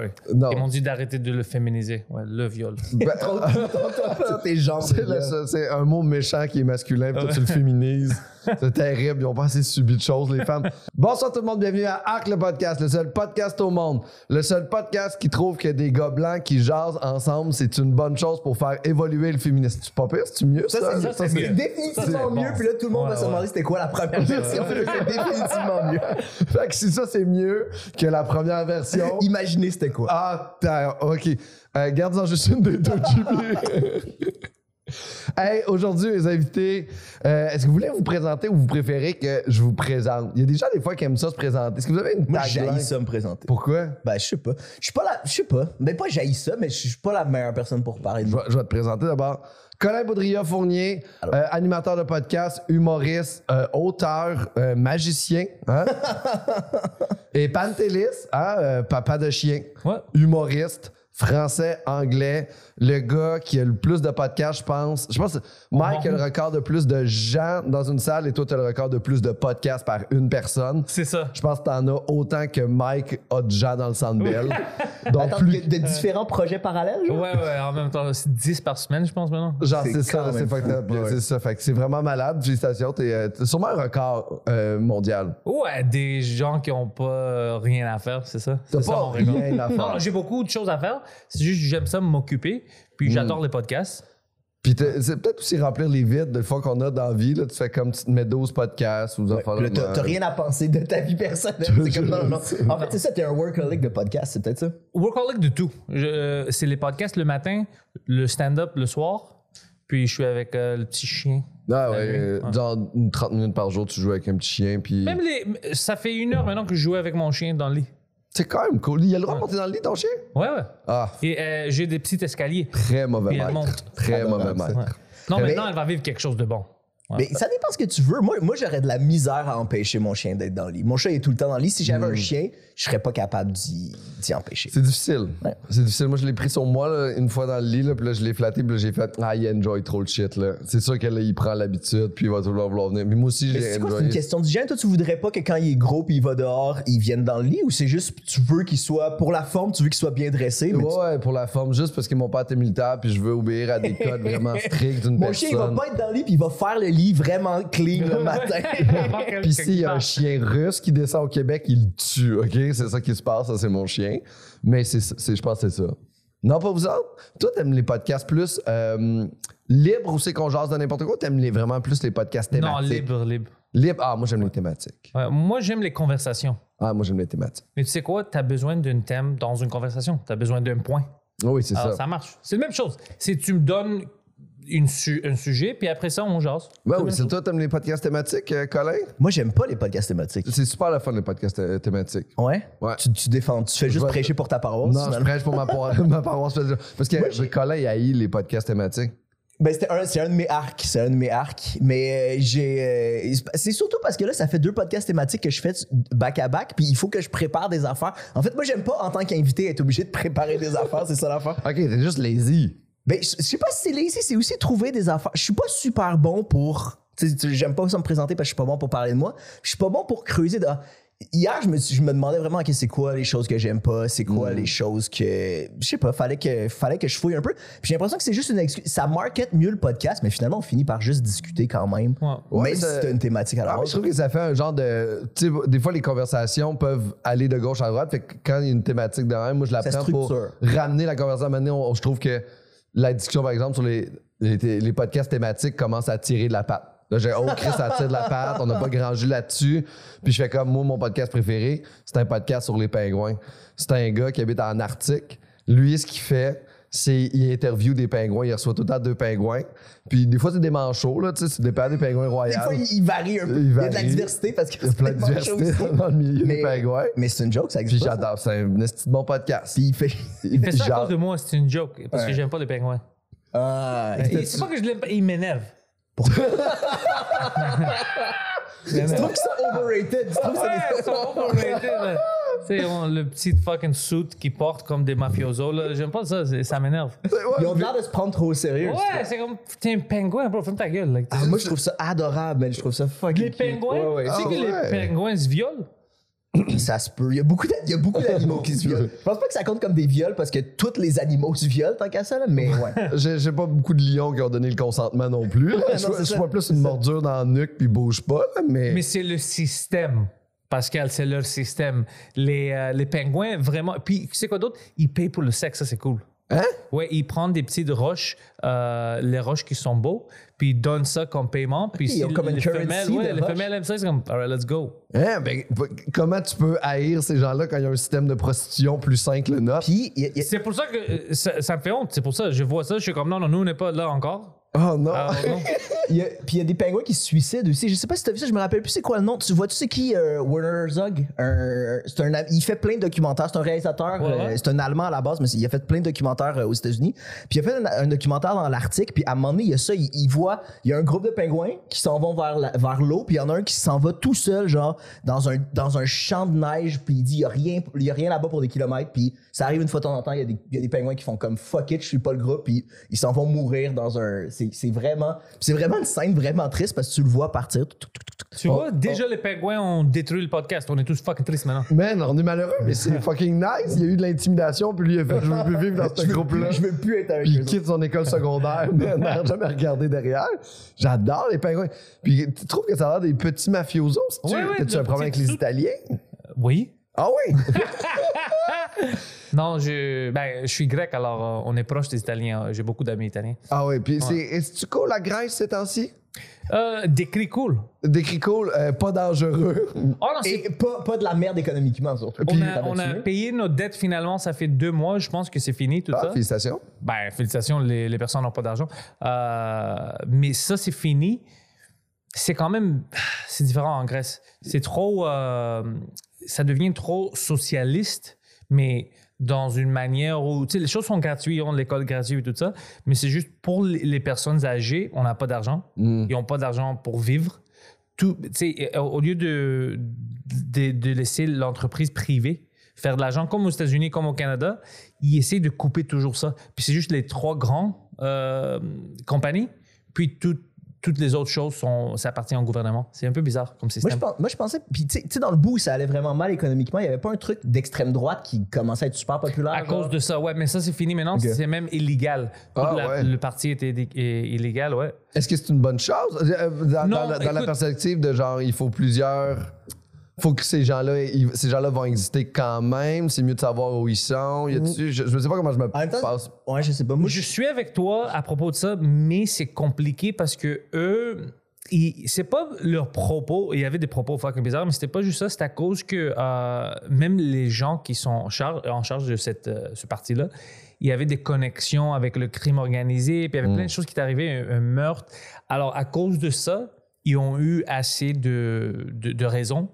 sorry. Non. Ils m'ont dit d'arrêter de le féminiser. Ouais, le viol. Ben, Tes jambes. c'est c'est un mot méchant qui est masculin, puis toi tu le féminises. C'est terrible, ils ont pas assez subi de choses, les femmes. Bonsoir tout le monde, bienvenue à Arc le podcast, le seul podcast au monde. Le seul podcast qui trouve que des gars blancs qui jasent ensemble, c'est une bonne chose pour faire évoluer le féminisme. Tu pas pire, c'est mieux ça? Ça, c'est c'est c'est définitivement c'est mieux. Puis là, tout le monde va Ouais, se demander c'était quoi la première version. c'est définitivement mieux. Fait que si ça c'est mieux que la première version. Imaginez c'était quoi. Ah, t'as- ok. Euh, Garde-en juste une des deux. Hey, aujourd'hui, les invités, euh, est-ce que vous voulez vous présenter ou vous préférez que je vous présente? Il y a des gens, des fois, qui aiment ça se présenter. Est-ce que vous avez une Moi, tagline? j'haïs ça me présenter. Pourquoi? Ben, je sais pas. Je suis pas la. Je sais pas. Ben, pas j'haïs ça, mais je suis pas la meilleure personne pour parler de Je moi. vais, je vais te présenter d'abord. Colin Baudrillard-Fournier, euh, animateur de podcast, humoriste, euh, auteur, euh, magicien. hein? Et Pantélis, hein, euh, papa de chien, Ouais. humoriste, français, anglais, le gars qui a le plus de podcasts, je pense. Je pense que Mike a le record de plus de gens dans une salle et toi, tu as le record de plus de podcasts par une personne. C'est ça. Je pense que t'en as autant que Mike a de gens dans le Centre Bell. Donc, Attends, plus... de, de différents projets parallèles, genre? Ouais, ouais, en même temps, c'est 10 par semaine, je pense, maintenant. Genre, C'est ça, c'est fucked up. Ça. Fait que c'est vraiment malade. Félicitations. T'es euh, t'es sûrement un record euh, mondial. Ouais, des gens qui ont pas euh, rien à faire, c'est ça. T'as C'est ça pas mon record. rien à faire. Non, j'ai beaucoup de choses à faire. C'est juste que j'aime ça m'occuper. Puis Mm. j'adore les podcasts. Puis c'est peut-être aussi remplir les vides de fois qu'on a dans la vie. Là, tu fais comme tu te mets 12 podcasts ou des affaires de rien à penser de ta vie personnelle. C'est comme non, non, non. En fait, c'est ça, t'es un workaholic de podcast, c'est peut-être ça? Workaholic de tout. Je- c'est les podcasts le matin, le stand-up le soir. Puis je suis avec euh, le petit chien. Ah ouais, La nuit. euh, Ouais. genre une 30 minutes par jour, tu joues avec un petit chien. Puis Même les. Ça fait une heure maintenant que je joue avec mon chien dans le lit. C'est quand même cool. Il a le droit de monter dans le lit, ton chien? Ouais, ouais. Ah, Et euh, j'ai des petits escaliers. très mauvais Puis elle maître. monte. Très mauvais maître. Non, Mais- maintenant, elle va vivre quelque chose de bon. Mais ça dépend ce que tu veux. Moi, moi j'aurais de la misère à empêcher mon chien d'être dans le lit. Mon chat est tout le temps dans le lit. Si j'avais un chien, je serais pas capable d'y d'y empêcher. C'est difficile. Ouais. C'est difficile. Moi, je l'ai pris sur moi là, une fois dans le lit, là, puis là, je l'ai flatté, puis là, j'ai fait Ah, il enjoy trop le shit. là. C'est sûr que là, il prend l'habitude, puis il va toujours vouloir venir. Mais moi aussi, j'ai c'est quoi, c'est enjoy. une question d'hygiène? Toi, tu voudrais pas que quand il est gros puis il va dehors, il vienne dans le lit ou c'est juste tu veux qu'il soit, pour la forme, tu veux qu'il soit bien dressé? Mais tu- Ouais, pour la forme, juste parce que mon père était militaire, puis je veux obéir à des codes vraiment stricts d'une Mon personne. chien, il va pas être dans le lit puis il va faire le lit vraiment clean le matin. Puis s'il y a un chien russe qui descend au Québec, il le tue, OK? C'est ça qui se passe, ça, c'est mon chien. Mais c'est, c'est- je pense que c'est ça. Non, pas vous autres? Toi, t'aimes les podcasts plus euh, libres ou c'est qu'on jase de n'importe quoi? T'aimes les, vraiment plus les podcasts Non, thématiques? libre, libre. Libre? Ah, moi, j'aime les thématiques. Ouais, moi, j'aime les conversations. Ah, moi, j'aime les thématiques. Mais tu sais quoi? Tu as besoin d'un thème dans une conversation. Tu as besoin d'un point. Oui, c'est Alors, ça. ça marche. C'est la même chose. Si tu me donnes une su- un sujet, puis après ça, on jase. Ouais, la oui, c'est toi, t'aimes les podcasts thématiques, euh, Colin? Moi, j'aime pas les podcasts thématiques. C'est super le fun, les podcasts euh, thématiques. Ouais? Ouais. Tu, tu défends, tu fais juste vais- prêcher pour ta paroisse? Non, je prêche pour ma, par- ma paroisse. Parce que Colin, il haït les podcasts thématiques. Ben, c'était un, c'est un de mes arcs. C'est un de mes arcs. Mais euh, j'ai. euh, c'est surtout parce que là, ça fait deux podcasts thématiques que je fais back à back. Puis il faut que je prépare des affaires. En fait, moi, j'aime pas en tant qu'invité être obligé de préparer des affaires. C'est ça l'affaire. OK, t'es juste lazy. Ben, je sais pas si c'est lazy, c'est aussi trouver des affaires. Je suis pas super bon pour. J'aime pas ça me présenter parce que je suis pas bon pour parler de moi. Je suis pas bon pour creuser. de- ah, Hier, je me, je me demandais vraiment, OK, c'est quoi les choses que j'aime pas, c'est quoi les choses que. Je sais pas, fallait que, fallait que je fouille un peu. Puis j'ai l'impression que c'est juste une excuse. Ça market mieux le podcast, mais finalement, on finit par juste discuter quand même. Ouais. Ouais, même si t'as une thématique à la Ah, mais base. je trouve que ça fait un genre de. Tu sais, des fois, les conversations peuvent aller de gauche à droite. Fait que quand il y a une thématique derrière, moi, je la Ça prends pour ramener la conversation. Maintenant, on- je trouve que la discussion, par exemple, sur les, podcasts thématiques commence à tirer de la patte. Là, j'ai, oh, Chris, ça tire de la patte. On n'a pas grand là-dessus. Puis je fais comme, moi, mon podcast préféré, c'est un podcast sur les pingouins. C'est un gars qui habite en Arctique. Lui, ce qu'il fait, c'est il interview des pingouins. Il reçoit tout le temps deux pingouins. Puis des fois, c'est des manchots, là, tu sais, c'est des des pingouins Des royaux. fois, il, varie un peu. Il Il, y a de la varie. diversité parce que Il y a plein de c'est diversité aussi. dans le milieu Mais- des pingouins. Mais c'est une joke, ça Puis existe. pas, ça. j'adore, c'est un bon podcast. Puis il fait. Il fait ça à Genre- cause de moi, c'est une joke. Parce que Ouais. j'aime pas les pingouins. Ah, C'est pas que je l'aime pas, il m'énerve. tu trouves que c'est overrated? Tu trouves que c'est Ouais, ils sont overrated, sais, le petit fucking suit qu'ils portent comme des mafiosos, là. J'aime pas ça, ça m'énerve. Ils ont l'air de se prendre trop au sérieux. Ouais, c'est comme, t'es un pingouin, bro, ferme ta gueule. là. Ah, moi, je trouve ça adorable, mais je trouve ça fucking Les pingouins, Ouais, ouais. tu sais Ah que ouais. les pingouins se violent? Ça se peut. Il y a beaucoup d'a- il y a beaucoup d'animaux qui se violent. Je pense pas que ça compte comme des viols parce que tous les animaux se violent tant qu'à ça, là, mais ouais. J'ai pas beaucoup de lions qui ont donné le consentement non plus. Non, je c'est vois- je ça. vois plus une mordure dans la nuque puis ils bougent pas. là, mais, Mais c'est le système. Pascal, c'est leur système. Les, euh, les pingouins, vraiment. Puis, tu sais quoi d'autre? Ils payent pour le sexe, ça, c'est cool. Hein? Ouais, ils prennent des petites roches, euh, les roches qui sont beaux, puis ils donnent ça comme paiement. Puis ils si ont comme une les currency femelles, de ouais, les roches. femelles aiment ça, c'est comme, alright, let's go. Hein? Ben, comment tu peux haïr ces gens-là quand il y a un système de prostitution plus sain que le nôtre? Puis, il y a- il y a- C'est pour ça que euh, ça, ça me fait honte. C'est pour ça, je vois ça, je suis comme, non, non, nous, on n'est pas là encore. Oh non! Ah, non. il y a- puis il y a des pingouins qui se suicident aussi. Je sais pas si t'as vu ça, je me rappelle plus c'est quoi le nom. Tu vois, tu sais qui, euh, Werner c'est un, il fait plein de documentaires. C'est un réalisateur. Ouais, ouais. euh, c'est un Allemand à la base, mais il a fait plein de documentaires euh, aux États-Unis. Puis il a fait un, un documentaire dans l'Arctique. Puis à un moment donné, il y a ça. Il, il voit, il y a un groupe de pingouins qui s'en vont vers, la- vers l'eau. Puis il y en a un qui s'en va tout seul, genre, dans un, dans un champ de neige. Puis il dit, il y a rien, il y a rien là-bas pour des kilomètres. Puis ça arrive une fois de temps en temps. Il y a des, il y a des pingouins qui font comme fuck it, je suis pas le groupe. Puis ils s'en vont mourir dans un. C'est c'est vraiment. C'est vraiment une scène vraiment triste parce que tu le vois partir. Tu vois, déjà, les pingouins ont détruit le podcast. On est tous fucking tristes maintenant. Man, on est malheureux, mais c'est fucking nice. Il y a eu de l'intimidation, puis lui, il a fait Je veux plus vivre dans ce groupe-là. Je veux plus être avec Puis eux il quitte son école secondaire, mais n'a jamais regardé derrière. J'adore les pingouins. Puis tu trouves que ça a l'air des petits mafiosos? Tu Ouais, ouais, as-tu de un problème avec les Italiens? Oui. Ah oui? Non, je, ben, je suis grec, alors euh, on est proche des Italiens. J'ai beaucoup d'amis italiens. Ah oui, puis c'est, est-ce que la Grèce ces temps-ci? Euh, des cris cool. Des cricoles euh, pas dangereux. Oh non, c'est Et pas, pas de la merde économiquement, surtout. On a, on a payé nos dettes finalement, ça fait deux mois, je pense que c'est fini tout Ah, ça. félicitations. Ben, félicitations, les, les personnes n'ont pas d'argent. Euh, mais ça, c'est fini. C'est quand même. C'est différent en Grèce. C'est trop. euh, ça devient trop socialiste, mais dans une manière où. Tu sais, les choses sont gratuites, on a l'école gratuite et tout ça, mais c'est juste pour les, personnes âgées, on n'a pas d'argent. Mm. Ils n'ont pas d'argent pour vivre. Tout, tu sais, au au lieu de, de, de laisser l'entreprise privée faire de l'argent, comme aux États-Unis, comme au Canada, ils essaient de couper toujours ça. Puis c'est juste les trois grands euh, compagnies, puis tout- toutes les autres choses, sont, ça appartient au gouvernement. C'est un peu bizarre comme Moi système. je, pense- moi, je pensais, puis tu sais- dans le bout, ça allait vraiment mal économiquement. Il n'y avait pas un truc d'extrême droite qui commençait à être super populaire. à genre? cause de ça, ouais, mais ça c'est fini maintenant, c'est même illégal. Ah, la- ouais. Le parti était illégal, ouais. Est-ce que c'est une bonne chose? Euh, Dans, Non, dans la, perspective de genre, il faut plusieurs. Faut que ces gens-là, ces gens-là vont exister quand même. C'est mieux de savoir où ils sont. Y a-tu- je, je sais pas comment je me temps, passe. ouais, je sais pas. Moi, Je suis avec toi à propos de ça, mais c'est compliqué parce que eux, c'est pas leurs propos. Il y avait des propos fucking bizarres, mais c'était pas juste ça. C'est à cause que euh, même les gens qui sont en charge, en charge de cette, euh, ce parti-là, il y avait des connexions avec le crime organisé, puis il y avait plein de choses qui étaient arrivées, un, un meurtre. Alors, à cause de ça, ils ont eu assez de, de, de raisons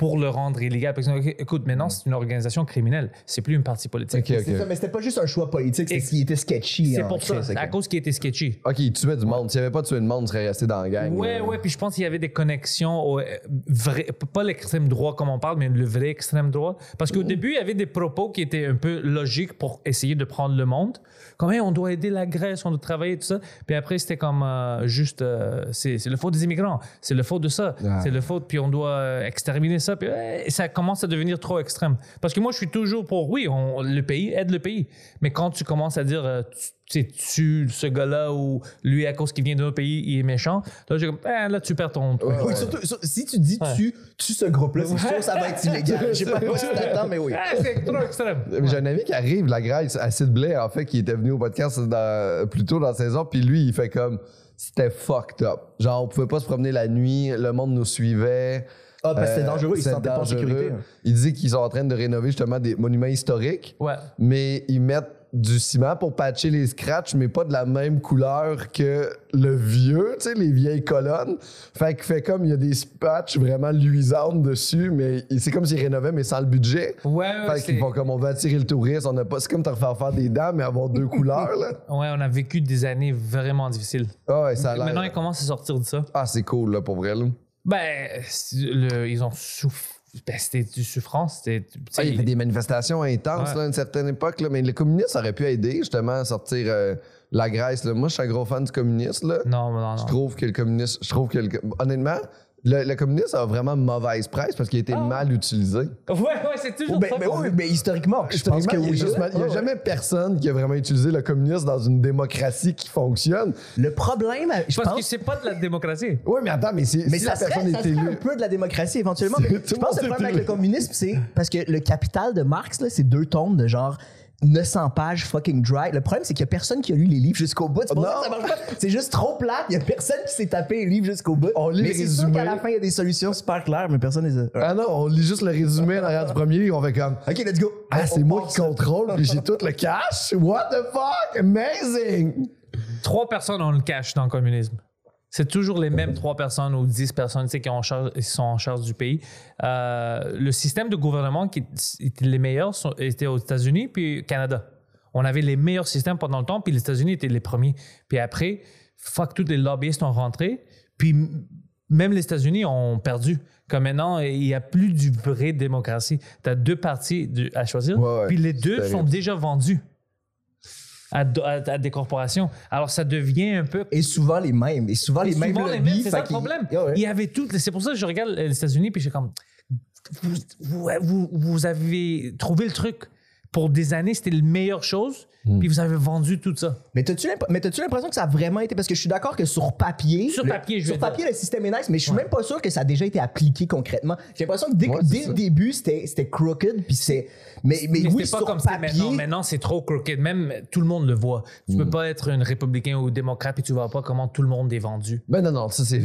pour le rendre illégal. Parce que, écoute, maintenant, c'est une organisation criminelle. C'est plus une partie politique. Ok, c'est ça, mais c'était pas juste un choix politique, c'était Et- ce qui était sketchy. C'est pour ça. C'est à cause qu'il était sketchy. Ok, il tuait du monde. S'il avait pas tué le monde, il serait resté dans la gang. Ouais, là. ouais, puis je pense qu'il y avait des connexions au euh, vrai, pas l'extrême droit comme on parle, mais le vrai extrême droit. Parce qu'au début, il y avait des propos qui étaient un peu logiques pour essayer de prendre le monde. Comme, Hey, on doit aider la Grèce, on doit travailler, tout ça. Puis après, c'était comme euh, juste, euh, c'est c'est le faute des immigrants, c'est le faute de ça, Ouais. c'est le faute, puis on doit exterminer ça. Puis ouais, ça commence à devenir trop extrême. Parce que moi, je suis toujours pour, oui, on, le pays aide le pays. Mais quand tu commences à dire, euh, tu tu sais, tu, ce gars-là, ou lui, à cause qu'il vient d'un pays, il est méchant, là, j'ai comme, Ah, là, tu perds ton. Oui, surtout, sur- si tu dis tu, tu ce groupe-là, c'est sûr que ça va être illégal. Je sais pas quoi tu t'attends, mais oui. Ah, c'est trop extrême. J'ai un ami qui arrive, la Grèce, Acid Blais, en fait, qui était venu au podcast dans- plus tôt dans la saison, puis lui, il fait comme. C'était fucked up. Genre, on pouvait pas se promener la nuit, le monde nous suivait. Ah, parce que c'était Euh, dangereux, ils se sentaient pas en sécurité. hein. Il dit qu'ils sont en train de rénover justement des monuments historiques, Ouais. mais ils mettent du ciment pour patcher les scratchs, mais pas de la même couleur que le vieux, tu sais, les vieilles colonnes. Fait qu'il fait comme il y a des patchs vraiment luisantes dessus, mais c'est comme s'ils rénovaient, mais sans le budget. Ouais, ouais, Fait qu'ils c'est- font comme on veut attirer le touriste, on a pas. C'est comme te refaire faire des dents, mais avoir deux couleurs, là. ouais, on a vécu des années vraiment difficiles. Ah ouais, ça a l'air. Maintenant, ils commencent à sortir de ça. Ah, c'est cool, là, pour vrai, là. Ben, le- ils ont souffert. Ben, c'était du souffrance. C'était, Ah, il y avait des manifestations intenses Ouais. là, à une certaine époque, là, mais le communisme aurait pu aider justement à sortir euh, la Grèce. là. Moi, je suis un gros fan du communisme. Là. Non, non, non. Je trouve que le communisme. Je trouve que le- honnêtement, Le, le communisme a vraiment mauvaise presse parce qu'il a été Ah. mal utilisé. Ouais, ouais, c'est toujours Ben, ça. ben oui, mais historiquement, je pense que oui. juste mal- il n'y a jamais personne qui a vraiment utilisé le communisme dans une démocratie qui fonctionne. Le problème, je Parce que pense. c'est pas de la démocratie. Oui, mais attends, mais, si, Mais si ça la personne serait, ça est serait un peu de la démocratie éventuellement. C'est- Mais je pense que le problème avec le communisme, c'est parce que le capital de Marx, là, c'est deux tomes de genre 900 pages fucking dry. Le problème, c'est qu'il y a personne qui a lu les livres jusqu'au bout. C'est pour ça que ça marche pas. C'est juste trop plat. Il y a personne qui s'est tapé les livres jusqu'au bout. On lit mais les c'est sûr qu'à la fin, il y a des solutions super claires, mais personne les a. Ah non, on lit juste le résumé en arrière du premier livre, on fait comme. Ok, let's go. Ah, On- c'est moi qui contrôle, puis j'ai tout le cash? What the fuck? Amazing! Trois personnes ont le cash dans le communisme. C'est toujours les mêmes trois personnes ou dix personnes tu sais, qui ont en charge- qui sont en charge du pays. Euh, le système de gouvernement qui était les meilleurs sont- était aux États-Unis puis au Canada. On avait les meilleurs systèmes pendant le temps, puis les États-Unis étaient les premiers. Puis après, fuck, tous les lobbyistes ont rentré, puis même les États-Unis ont perdu. Comme maintenant, il n'y a plus du vrai démocratie. Tu as deux partis à choisir, Ouais, ouais, puis les deux terrible. sont déjà vendus à, do- à- à des corporations. Alors, ça devient un peu Et souvent les mêmes. Et souvent les et mêmes souvent les mêmes, c'est ça le problème. Yeah, ouais. Il y avait tout. C'est pour ça que je regarde les États-Unis puis je suis comme. Vous, vous, vous- vous avez trouvé le truc. Pour des années, c'était la meilleure chose. Hmm. Puis vous avez vendu tout ça. Mais t'as-tu l'impression que ça a vraiment été. Parce que je suis d'accord que sur papier. Sur le- papier, je Sur veux papier, le système est nice, mais je suis même pas sûr que ça a déjà été appliqué concrètement. J'ai l'impression que dès, Ouais, le début, c'était crooked, puis c'est. Mais, mais, Mais oui, pas sur comme ça papier. maintenant. Maintenant, c'est trop crooked. Même tout le monde le voit. Tu Hmm. peux pas être un républicain ou démocrate et tu vois pas comment tout le monde est vendu. Ben non, non, ça, a-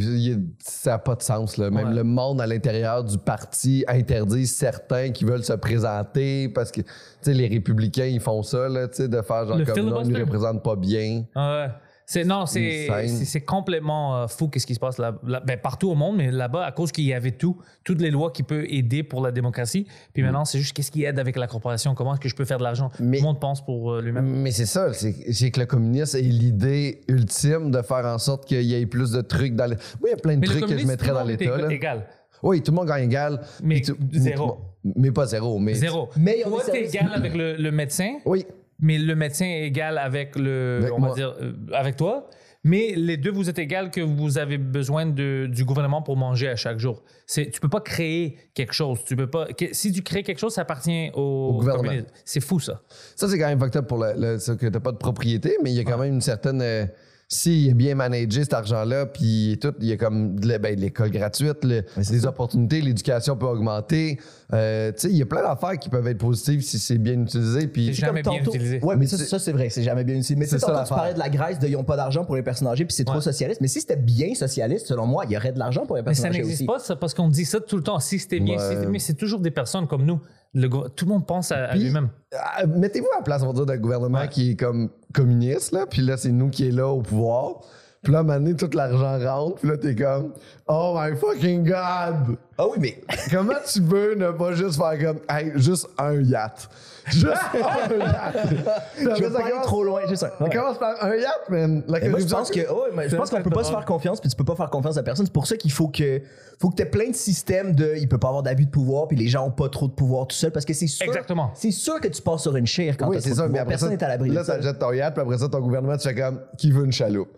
ça n'a pas de sens. Là. Même Ouais. le monde à l'intérieur du parti interdit certains qui veulent se présenter parce que tu sais, les républicains, ils font ça, là, tu sais, de faire genre Le comme non, ils ne représentent pas bien. Ah ouais. C'est, non, c'est, c'est, c'est complètement euh, fou qu'est-ce qui se passe là, là- ben, partout au monde, mais là-bas, à cause qu'il y avait tout, toutes les lois qui peuvent aider pour la démocratie. Puis maintenant, c'est juste qu'est-ce qui aide avec la corporation, comment est-ce que je peux faire de l'argent? Mais- Tout le monde pense pour euh, lui-même. Mais c'est ça, c'est, c'est que le communisme est l'idée ultime de faire en sorte qu'il y ait plus de trucs dans les. Oui, il y a plein de Mais le trucs que je mettrais tout le dans l'État. égal-. Oui, tout le monde gagne égal. Mais tout- zéro. Mais pas zéro. Mais Zéro. Mais Toi, t'es égal avec le, le médecin, Oui. mais le médecin est égal avec le, Avec on va moi. dire, euh, avec toi. Mais les deux, vous êtes égal que vous avez besoin de, du gouvernement pour manger à chaque jour. C'est, tu peux pas créer quelque chose. Tu peux pas. que- si tu crées quelque chose, ça appartient au, gouvernement. communisme. C'est fou ça. Ça, c'est quand même fucked up pour le, le- ça, que t'as pas de propriété, mais il y a quand même une certaine. euh, S'il est bien managé cet argent-là, puis tout, il y a comme de ben, l'école gratuite, le- les opportunités, l'éducation peut augmenter. Euh, tu sais, il y a plein d'affaires qui peuvent être positives si c'est bien utilisé. Puis C'est jamais Comme bien tantôt- utilisé. Ouais, mais Mais ça, c'est- ça, c'est vrai, c'est jamais bien utilisé. Mais c'est ça tu parlais de la Grèce, de ils n'ont pas d'argent pour les personnes âgées, puis c'est trop Ouais. socialiste. Mais si c'était bien socialiste, selon moi, il y aurait de l'argent pour les Mais ça personnes âgées n'existe aussi. pas, ça, parce qu'on dit ça tout le temps. Si c'était bien, si Ouais. c'était bien, c'est toujours des personnes comme nous. Le tout le monde pense à, lui-même. Ah, Mettez-vous à la place, on va dire, d'un gouvernement Ouais. qui est comme communiste, là, puis là, c'est nous qui est là au pouvoir. Puis là, à un moment donné, tout l'argent rentre, puis là, t'es comme « Oh my fucking God! Ah oui, mais » Comment tu peux ne pas juste faire comme « Hey, juste un yacht! » Juste un yacht! Puis je après, veux pas trop loin. Juste un. Ça commence par un yacht, man! Je pense que, je pense qu'on peut pas se exactement. faire confiance, puis tu peux pas faire confiance à personne. C'est pour ça qu'il faut que, faut que tu aies plein de systèmes de, il peut pas avoir d'abus de pouvoir, puis les gens ont pas trop de pouvoir tout seul, parce que c'est sûr. Exactement. C'est sûr que tu passes sur une chair quand Oui, c'est ça, mais après Personne n'est à l'abri là, ça. t'achètes ton yacht, puis après ça, ton gouvernement, tu fais comme qui veut une chaloupe?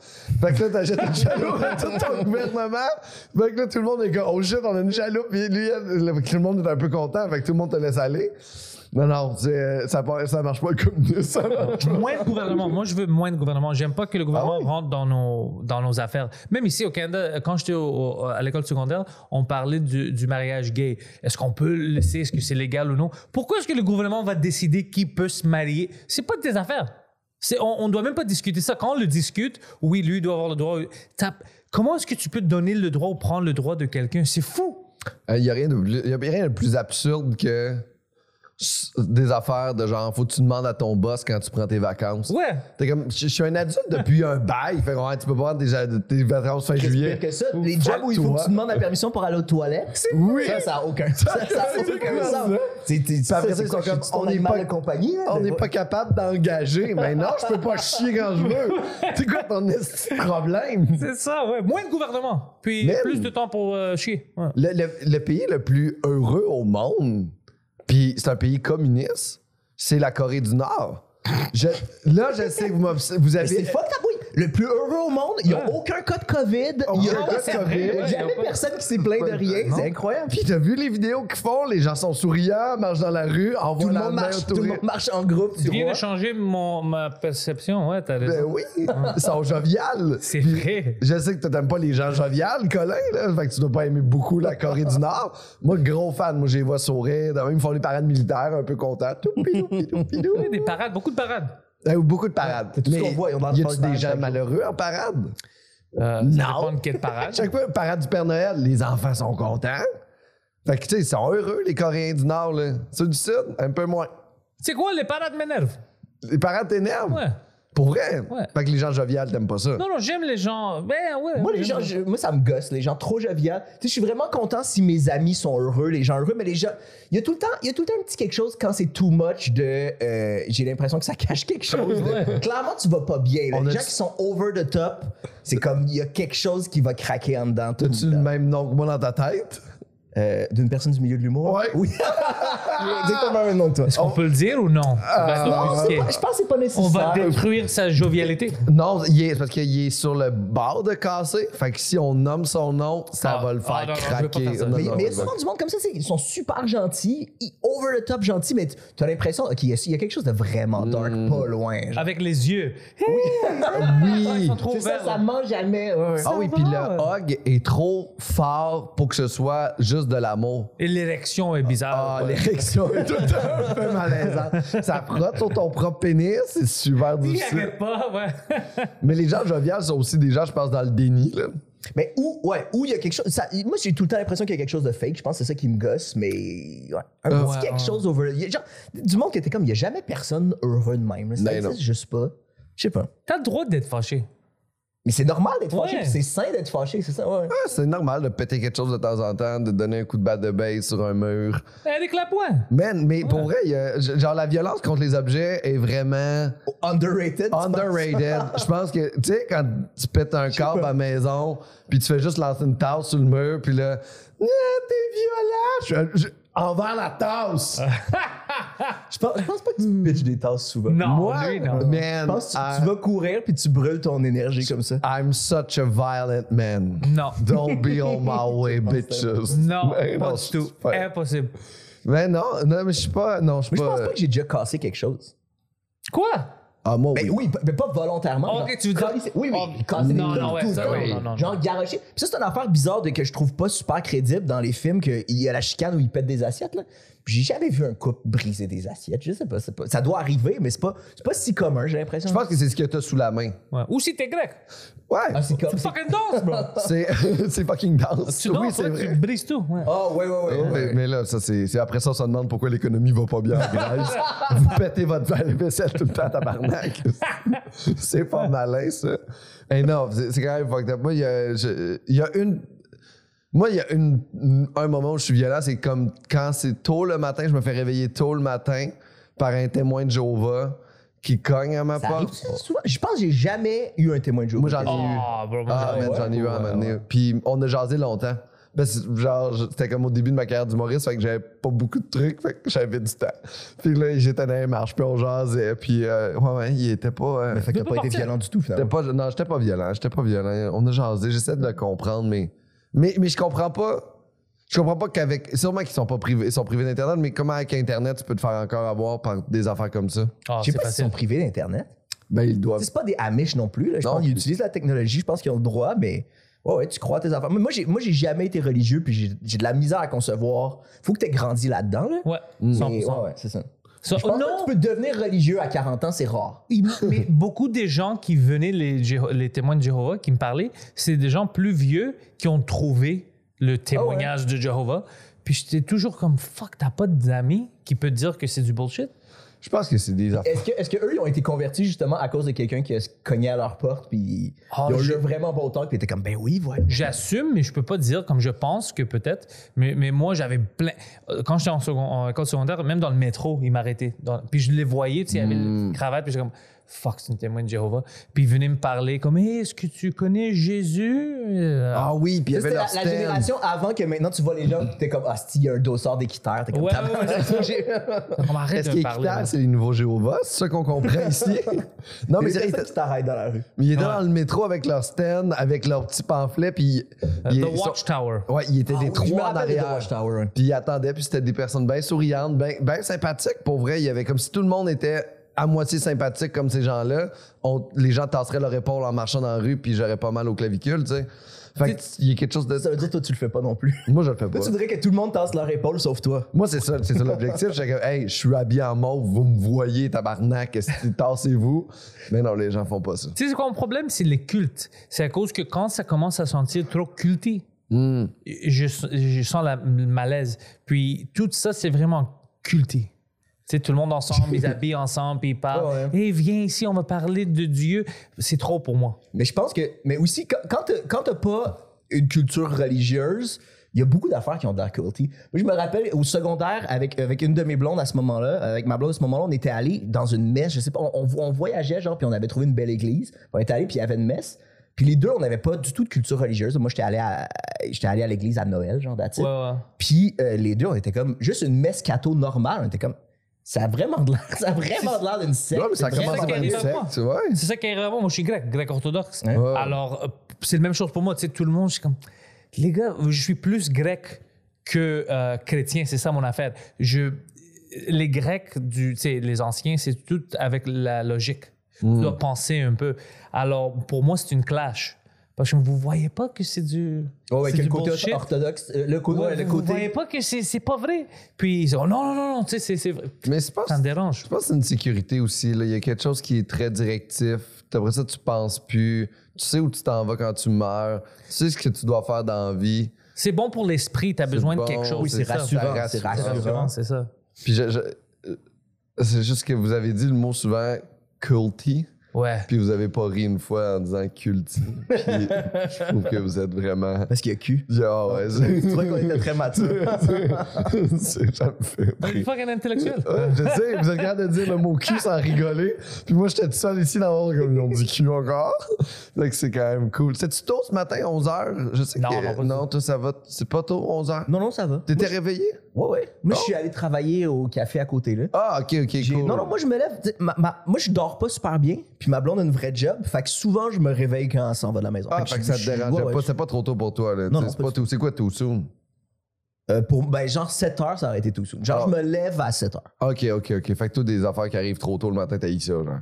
Fait que là, t'achètes une chaloupe à tout ton gouvernement. Fait que là, tout le monde est comme oh shit, on a une chaloupe, puis lui, tout le monde est un peu content, fait que tout le monde te laisse aller. Non, non, c'est- ça, ça marche pas le communisme. Moins de gouvernement. Moi, je veux moins de gouvernement. J'aime pas que le gouvernement Ah oui? rentre dans nos, dans nos affaires. Même ici au Canada, quand j'étais à l'école secondaire, on parlait du, du mariage gay. Est-ce qu'on peut le laisser? Est-ce que c'est légal ou non? Pourquoi est-ce que le gouvernement va décider qui peut se marier? C'est pas de tes affaires. On, on doit même pas discuter ça. Quand on le discute, oui, lui doit avoir le droit. Comment est-ce que tu peux donner le droit ou prendre le droit de quelqu'un? C'est fou. Il n'y a, rien de plus- y a rien de plus absurde que des affaires de genre, faut que tu demandes à ton boss quand tu prends tes vacances. Ouais. T'es comme, je je suis un adulte depuis un bail. Fait que, ouais, tu peux pas prendre tes, tes vacances fin juillet. que ça? Les jobs où il faut que tu demandes la permission pour aller aux toilettes? Oui. Ça, ça a aucun ça, ça a aucun sens. ça? C'est- après quoi, comme, on pas- de compagnie. On n'est pas capable d'engager. Mais non, je peux pas chier quand je veux. C'est quoi ton problème? C'est ça, ouais. Moins de gouvernement. Puis plus de temps pour euh, chier. Le pays le plus heureux au monde, puis c'est un pays communiste, c'est la Corée du Nord. Je- là, je sais que vous, m'obs- vous avez. C'est fucked up, oui. Le plus heureux au monde. Ils n'ont Ouais. aucun cas de COVID. Il y a Aucun cas de c'est COVID. vrai, jamais personne qui s'est plaint de rien. C'est incroyable. Puis t'as vu les vidéos qu'ils font? Les gens sont souriants, marchent dans la rue, Tout envoient le, la monde main marche, tout le monde marche en groupe. Tu viens droit. de changer mon, ma perception, ouais, t'as Ben raison. oui, ils sont joviales. C'est vrai. Je sais que tu n'aimes pas les gens joviales, Colin, là. Fait que tu dois pas aimer beaucoup la Corée du Nord. Moi, gros fan. Moi, je les vois sourire. Ils font les parades militaires, un peu contents. Pidou, pidou. Des parades, beaucoup de parades. Euh, Beaucoup de parades. C'est tout ce Mais qu'on voit, on y a-tu des gens malheureux en parade? Euh, Non. Ça dépend de quelle parade. Chaque fois, parade du Père Noël, les enfants sont contents. Fait que, tu sais, ils sont heureux, les Coréens du Nord, là. Ceux du Sud, un peu moins. C'est quoi, les parades m'énervent? Les parades t'énervent? Ouais. Pour vrai? Ouais. Fait que les gens joviales, t'aimes pas ça. Non, non, j'aime les gens. Ben ouais. Moi, les gens, je- moi, ça me gosse, les gens trop joviales. Tu sais, je suis vraiment content si mes amis sont heureux, les gens heureux, mais les gens. Il y a tout le temps, il y a tout le temps un petit quelque chose quand c'est too much de. euh, J'ai l'impression que ça cache quelque chose. de- Ouais. Clairement, tu vas pas bien. là. Les gens qui sont over the top, c'est comme il y a quelque chose qui va craquer en dedans. T'as-tu le même nom que moi dans ta tête? Euh, D'une personne du milieu de l'humour? Ouais. Oui. Exactement le même nom que toi. Est-ce qu'on peut le dire ou non? Être Non, je pense que c'est pas On nécessaire. va détruire sa jovialité. Non, il est, c'est parce qu'il est sur le bord de casser. Fait que si on nomme son nom, ça Ah, va le faire ah, non, craquer. faire ça. Non, Mais mais il y a souvent du monde comme ça, c'est- ils sont super gentils, ils- over the top gentils, mais tu as l'impression qu'il y, a- il y a quelque chose de vraiment dark, Hmm. pas loin. genre. Avec les yeux. Oui. Ils sont trop C'est ça, ça mange jamais. ouais. Ah oui, puis le hug est trop fort pour que ce soit juste de l'amour. Et l'érection est bizarre. Ah, ouais. l'érection est tout un peu malaisante. Ça frotte sur ton propre pénis, c'est super Il difficile. arrête pas, ouais. Mais les gens joviales sont aussi des gens, je pense, dans le déni. Là. Mais où, ouais, où il y a quelque chose. ça- moi, j'ai tout le temps l'impression qu'il y a quelque chose de fake. Je pense que c'est ça qui me gosse, mais. Ouais, un Euh, petit ouais, quelque ouais. chose over. il y a genre, du monde qui était comme, il n'y a jamais personne heureux de même. Ça Ben juste pas. Je sais pas. T'as le droit d'être fâché. Mais c'est normal d'être fâché, Ouais. puis c'est sain d'être fâché, c'est ça, ouais. Ah, c'est normal de péter quelque chose de temps en temps, de donner un coup de batte de base sur un mur. Avec la poing. Man, mais pour vrai, il y a- genre la violence contre les objets est vraiment Underrated. tu penses? underrated. Je pense que, tu sais, quand tu pètes un câble à la maison, puis tu fais juste lancer une tasse sur le mur, puis là, ah, t'es violent. Je- je- envers la tasse. Je pense, je pense pas que tu pitches des tasses souvent. Non, Moi, lui, non. Je man, pense que tu, tu vas courir puis tu brûles ton énergie comme ça. I'm such a violent man. Non. Don't be on my way, bitches. Non, Mais pas je- du tout. ouais. Impossible. Mais non, non, mais je suis pas. Non, je suis Mais je pas. pense pas que j'ai déjà cassé quelque chose. Quoi? Ah, moi, Ben oui. oui, p- mais pas volontairement. Ok, genre, tu veux dire- casser- Oui, Oh, oui, casser non, des non, ouais, tout, ça, oui. oui. non, non, Genre garocher. Puis ça, c'est une affaire bizarre de que je trouve pas super crédible dans les films qu'il y a la chicane où ils pètent des assiettes. Là. J'ai jamais vu un couple briser des assiettes. Je sais pas. Ça doit arriver, mais c'est pas, c'est pas si commun, j'ai l'impression. Je pense que c'est ce que t'as sous la main. Ouais. Ou si t'es grec. Ouais. Ah, c'est fucking danses, bro. C'est c'est fucking danse. Tu oui, c'est vrai. tu brises tout. Ouais. Oh, ouais, ouais, ouais. Ouais, ouais. Mais là, ça, c'est c'est- après ça, on se demande pourquoi l'économie va pas bien en Grèce. Vous pétez votre vaisselle tout le temps, tabarnak. c'est pas malin, ça. Et non, c'est c'est quand même fucked up. Moi, il y a, je- il y a une. Moi, il y a une, un moment où je suis violent, c'est comme quand c'est tôt le matin, je me fais réveiller tôt le matin par un témoin de Jéhovah qui cogne à ma Ça porte. ça souvent? Je pense que j'ai jamais eu un témoin de jour. Moi, j'en ai eu. Oh, bro, Ah, bro. man, ouais, j'en ai eu un à un moment donné. Puis on a jasé longtemps. Parce que, genre, c'était comme au début de ma carrière d'humoriste, fait que j'avais pas beaucoup de trucs, fait que j'avais du temps. Puis là, j'étais dans les marches, puis on jasait, puis euh, ouais, ouais, il était pas. euh, Mais fait qu'il a peux pas été violent du tout, finalement. pas non, j'étais pas violent, j'étais pas violent. On a jasé, j'essaie de le comprendre, mais, mais, mais je comprends pas. Je comprends pas qu'avec. Sûrement qu'ils sont pas privés, ils sont privés d'Internet, mais comment avec Internet tu peux te faire encore avoir par des affaires comme ça? Ah, Je sais c'est pas s'ils facile. sont privés d'Internet. Ben, ils doivent. C'est pas des Amish non plus. Là. Je Non. pense qu'ils utilisent la technologie. Je pense qu'ils ont le droit, mais ouais, ouais, tu crois à tes affaires. Mais moi, j'ai, moi, j'ai jamais été religieux, puis j'ai, j'ai de la misère à concevoir. Faut que tu aies grandi là-dedans. Là. Ouais, Mais 100%. ouais, ouais, c'est ça. Ça- Je pense non, que tu peux devenir religieux à 40 ans, c'est rare. Mais beaucoup des gens qui venaient, les, témoins de Jéhovah, qui me parlaient, c'est des gens plus vieux qui ont trouvé le témoignage de Jéhovah. Puis j'étais toujours comme, fuck, t'as pas d'amis qui peut te dire que c'est du bullshit? Je pense que c'est des affaires. Est-ce que, est-ce que eux, ils ont été convertis justement à cause de quelqu'un qui a cogné à leur porte, puis Ah, ils ont je- eu vraiment bon talk, puis ils étaient comme, ben oui, voilà. J'assume, mais je peux pas dire comme je pense que peut-être. Mais, mais moi, j'avais plein. euh, Quand j'étais en, second, en école secondaire, même dans le métro, ils m'arrêtaient. Dans- Puis je les voyais, tu sais, il y avait une cravate, puis j'étais comme, fuck, c'est une témoin de Jéhovah. Puis ils venaient me parler comme, Hey, est-ce que tu connais Jésus? Euh, Ah oui, puis il y avait leur la, la génération avant que maintenant tu vois les gens, t'es comme, ah, si, il y a un dossard d'équiterre. T'es comme, Ouais, ouais, on arrête Est-ce là. c'est les nouveaux Jéhovah? C'est ça qu'on comprend ici? non, mais qui t'arrête dans la rue. Mais il était Ouais. dans le métro avec leur stand, avec leur petit pamphlet, puis. il- The Watchtower. Ouais, il était Ah des trois en arrière. Watchtower. Puis ils attendaient, puis c'était des personnes bien souriantes, bien sympathiques. Pour vrai, il y avait comme si tout le monde était à moitié sympathique comme ces gens-là. On- les gens tasseraient leur épaule en marchant dans la rue, puis j'aurais pas mal au clavicule, tu sais. Fait y a quelque chose de. Ça veut dire que toi, tu le fais pas non plus. Moi, je le fais pas. Toi, tu voudrais que tout le monde tasse leur épaule sauf toi. Moi, c'est ça, c'est ça l'objectif. J'étais comme, hey, je suis habillé en mauve, vous me voyez, tabarnak, tassez-vous? Mais non, les gens font pas ça. Tu sais, c'est quoi mon problème? C'est les cultes. C'est à cause que quand ça commence à sentir trop culté, Hmm. je, je sens la, le malaise. Puis tout ça, c'est vraiment culté. Tu sais, tout le monde ensemble, ils habillent ensemble, puis ils parlent. Hey, viens ici, on va parler de Dieu. C'est trop pour moi. Mais je pense que. Mais aussi, quand, quand t'as- pas une culture religieuse, il y a beaucoup d'affaires qui ont de la culty. Moi, je me rappelle au secondaire, avec, avec une de mes blondes à ce moment-là, avec ma blonde à ce moment-là, on était allé dans une messe, je sais pas, on, voyageait, genre, puis on avait trouvé une belle église. On était allé, puis il y avait une messe. Puis les deux, on n'avait pas du tout de culture religieuse. Moi, j'étais allé à, j'étais allé à l'église à Noël, genre. Ouais, ouais. Puis euh, les deux, on était comme juste une messe catho normale. On était comme. Ça a vraiment de l'air, ça a vraiment de l'air d'une secte. Ouais, mais ça C'est commence ça à qui être une arrive à moi. secte, tu vois. C'est ça qui est vraiment. Moi, je suis grec, grec orthodoxe. Ouais. Ouais. Alors, euh, c'est la même chose pour moi. Tu sais, tout le monde, je suis comme, les gars, je suis plus grec que euh, chrétien. C'est ça mon affaire. Je, les Grecs, du, tu sais, les anciens, c'est tout avec la logique. Tu dois penser un peu. Alors, pour moi, c'est une clash. Parce que vous voyez pas que c'est du. Ouais, ouais, c'est que du le côté bullshit. orthodoxe, euh, le, co- Ouais, ouais, le vous côté. voyez pas que c'est c'est pas vrai. Puis ils disent, oh, non, non, non, non, tu sais, c'est- c'est vrai. Mais c'est pas. Ça me dérange. Je pense que c'est une sécurité aussi. Là. Il y a quelque chose qui est très directif. Après ça, tu penses plus. Tu sais où tu t'en vas quand tu meurs. Tu sais ce que tu dois faire dans la vie. C'est bon pour l'esprit, tu as besoin bon, de quelque chose. Oui, c'est ça. rassurant. C'est rassurant. rassurant, c'est ça. Puis je- je- euh, c'est juste que vous avez dit le mot souvent culty. Ouais. Puis vous avez pas ri une fois en disant culty. Puis je trouve que vous êtes vraiment. Parce qu'il y a cul. Ah ouais, c'est- Tu vois qu'on était très mature. c'est- ça me fait T'es rire. fucking intellectuel. Ouais, je sais, vous êtes capable de dire le mot cul sans rigoler. Puis moi, j'étais tout seul ici dans le comme ils ont dit cul encore. Fait que c'est quand même cool. C'est-tu tôt ce matin, 11h? Je sais Non, que. non, pas non, toi, ça va? C'est pas tôt, 11h? Non, non, ça va. T'étais réveillé? Ouais, ouais. Moi, je suis allé travailler au café à côté, là. Ah, ok, ok, cool. Non, non, moi, je me lève. ma- ma- moi, je dors pas super bien. Puis ma blonde a une vraie job. Fait que souvent, je me réveille quand elle s'en va de la maison. Ah, Fait que ça te dérangeait ouais, pas. C'est pas trop tôt pour toi, là. Non, c'est pas C'est quoi too soon? Euh, pour, ben, genre 7 heures, ça aurait été tout soon. Genre, Ah. je me lève à 7 heures. Ok, ok, ok. Fait que toi, des affaires qui arrivent trop tôt le matin, t'as eu ça, genre.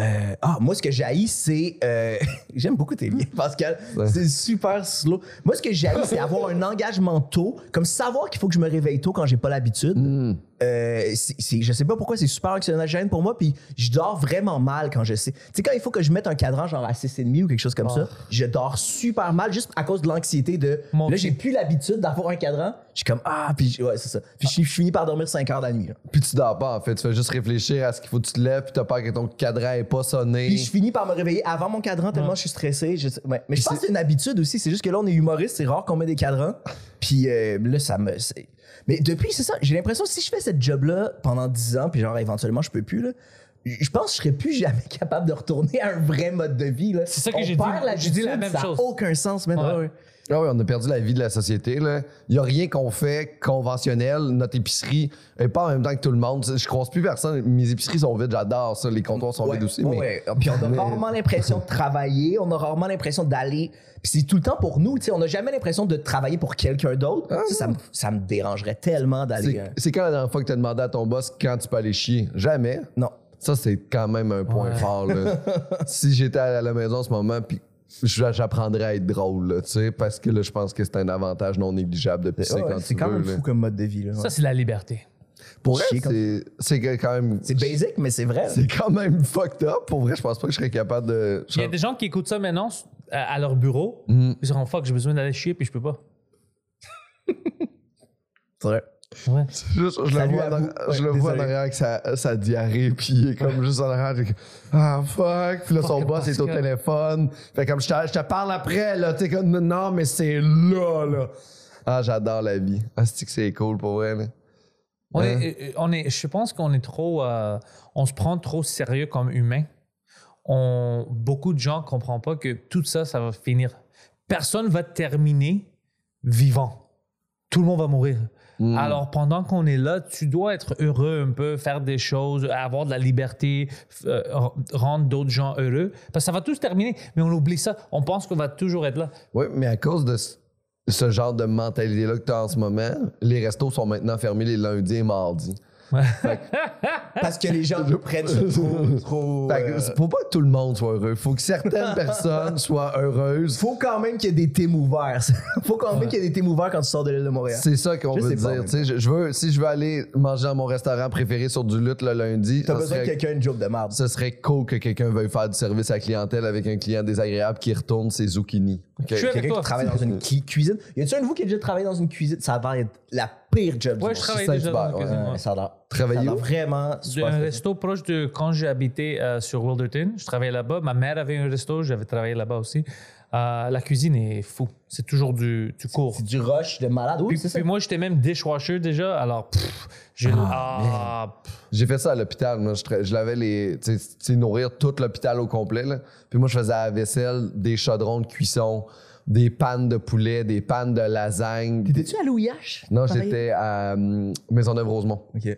Euh, ah, moi, ce que j'haïs, c'est. euh, J'aime beaucoup tes liens, Pascal. C'est super slow. Moi, ce que j'haïs, c'est avoir un engagement tôt, comme savoir qu'il faut que je me réveille tôt quand j'ai pas l'habitude. Hmm. Euh, c'est- je sais pas pourquoi, c'est super anxiogène pour moi, puis je dors vraiment mal quand je sais. Tu sais, quand il faut que je mette un cadran genre à 6,5 ou quelque chose comme ça, je dors super mal juste à cause de l'anxiété de. Mon là, j'ai plus l'habitude d'avoir un cadran. Je suis comme, ah, puis ouais, c'est ça. Puis je, je finis par dormir 5 heures la nuit. là. Puis tu dors pas, en fait. Tu fais juste réfléchir à ce qu'il faut que tu te lèves, puis t'as peur que ton cadran ait pas sonné. Puis je finis par me réveiller avant mon cadran tellement je suis stressé. Je sais- ouais. Mais je pense que c'est une habitude aussi. C'est juste que là, on est humoriste, c'est rare qu'on met des cadrans. Puis euh, là, ça me. c'est- Mais depuis, c'est ça. J'ai l'impression que si je fais cette job-là pendant 10 ans, puis genre éventuellement, je peux plus, là. Je pense que je serais plus jamais capable de retourner à un vrai mode de vie. là. C'est ça que On j'ai perd dit. J'ai dit la même ça a chose. aucun sens, man. Ouais. Ouais, ouais. Ah oui, on a perdu la vie de la société. Là. Il n'y a rien qu'on fait conventionnel. Notre épicerie n'est pas en même temps que tout le monde. Je croise plus personne. Mes épiceries sont vides, j'adore ça. Les comptoirs sont Ouais, vides aussi. ouais, mais... ouais. Puis on a mais- rarement l'impression de travailler, on a rarement l'impression d'aller. Puis c'est tout le temps pour nous, tu sais, on n'a jamais l'impression de travailler pour quelqu'un d'autre. Ah, Ça, ça, me, ça me dérangerait tellement d'aller. C'est euh, c'est quand la dernière fois que tu as demandé à ton boss quand tu peux aller chier? Jamais. Non. Ça, c'est quand même un point Ouais. fort. là. si j'étais à la maison en ce moment, puis j'apprendrais à être drôle, là, tu sais, parce que là, je pense que c'est un avantage non négligeable de pisser Ouais, quand c'est quand veux. même là. fou comme mode de vie. Là, ouais. Ça, c'est la liberté. Pour vrai, c'est quand même... C'est basic, mais c'est vrai. C'est quand même fucked up. Pour vrai, je pense pas que je serais capable de... Il y a des gens qui écoutent ça maintenant à, à leur bureau. Mhm. Ils seront fuck, j'ai besoin d'aller chier, puis je peux pas. C'est vrai. Ouais. Juste, je le vois, en, je le vois en arrière avec sa, sa diarrhée, puis il est comme juste en arrière. Ah, fuck. Puis là, son boss est au téléphone. Fait comme, je te, je te parle après, là. T'es comme, non, mais c'est là, là. Ah, j'adore la vie. Ah, c'est que c'est cool pour elle. On Hein? est, euh, on est, je pense qu'on est trop. euh, on se prend trop sérieux comme humain. on, beaucoup de gens ne comprennent pas que tout ça, ça va finir. Personne va terminer vivant. Tout le monde va mourir. Mm. Alors, pendant qu'on est là, tu dois être heureux un peu, faire des choses, avoir de la liberté, euh, rendre d'autres gens heureux. Parce que ça va tout se terminer, mais on oublie ça. On pense qu'on va toujours être là. Oui, mais à cause de ce, ce genre de mentalité-là que tu as en ce moment, les restos sont maintenant fermés les lundis et mardis. Parce que les gens prennent trop. trop Fait que euh, faut pas que tout le monde soit heureux. Faut que certaines personnes soient heureuses. faut quand même qu'il y ait des thèmes ouverts. faut quand même qu'il y ait des thèmes ouverts quand tu sors de l'île de Montréal. C'est ça qu'on veut dire. mais- Tu sais, Je, je veux, si je veux aller manger à mon restaurant préféré sur du lutte le lundi, T'as besoin de serait, quelqu'un une joke de merde. ce serait cool que quelqu'un veuille faire du service à la clientèle avec un client désagréable qui retourne ses zucchini. Ok? Je suis avec Quelqu'un toi. qui travaille dans une cu- cuisine. Y a-tu un de vous qui a déjà travaillé dans une cuisine? Ça a l'air être la pire job du Ouais, monde. je travaille déjà dans super, une cuisine, Ouais, ça a l'air. Travailler ça a l'air vraiment super. un facile. resto proche de quand j'ai habité euh, sur Wilderton. Je travaillais là-bas. Ma mère avait un resto, j'avais travaillé là-bas aussi. Euh, la cuisine est fou. C'est toujours du, du cours. C'est du rush de malade. Oui, Puis, c'est ça. puis moi, j'étais même dishwasher déjà. Alors, pff, j'ai. Ah, pff. J'ai fait ça à l'hôpital. Moi, je, tra- je lavais les. Tu sais, nourrir tout l'hôpital au complet. Là. Puis moi, je faisais à la vaisselle des chaudrons de cuisson, des pannes de poulet, des pannes de lasagne. T'étais-tu à Louis H? Non, Pareil? j'étais à hum, Maisonneuve-Rosemont. Ok.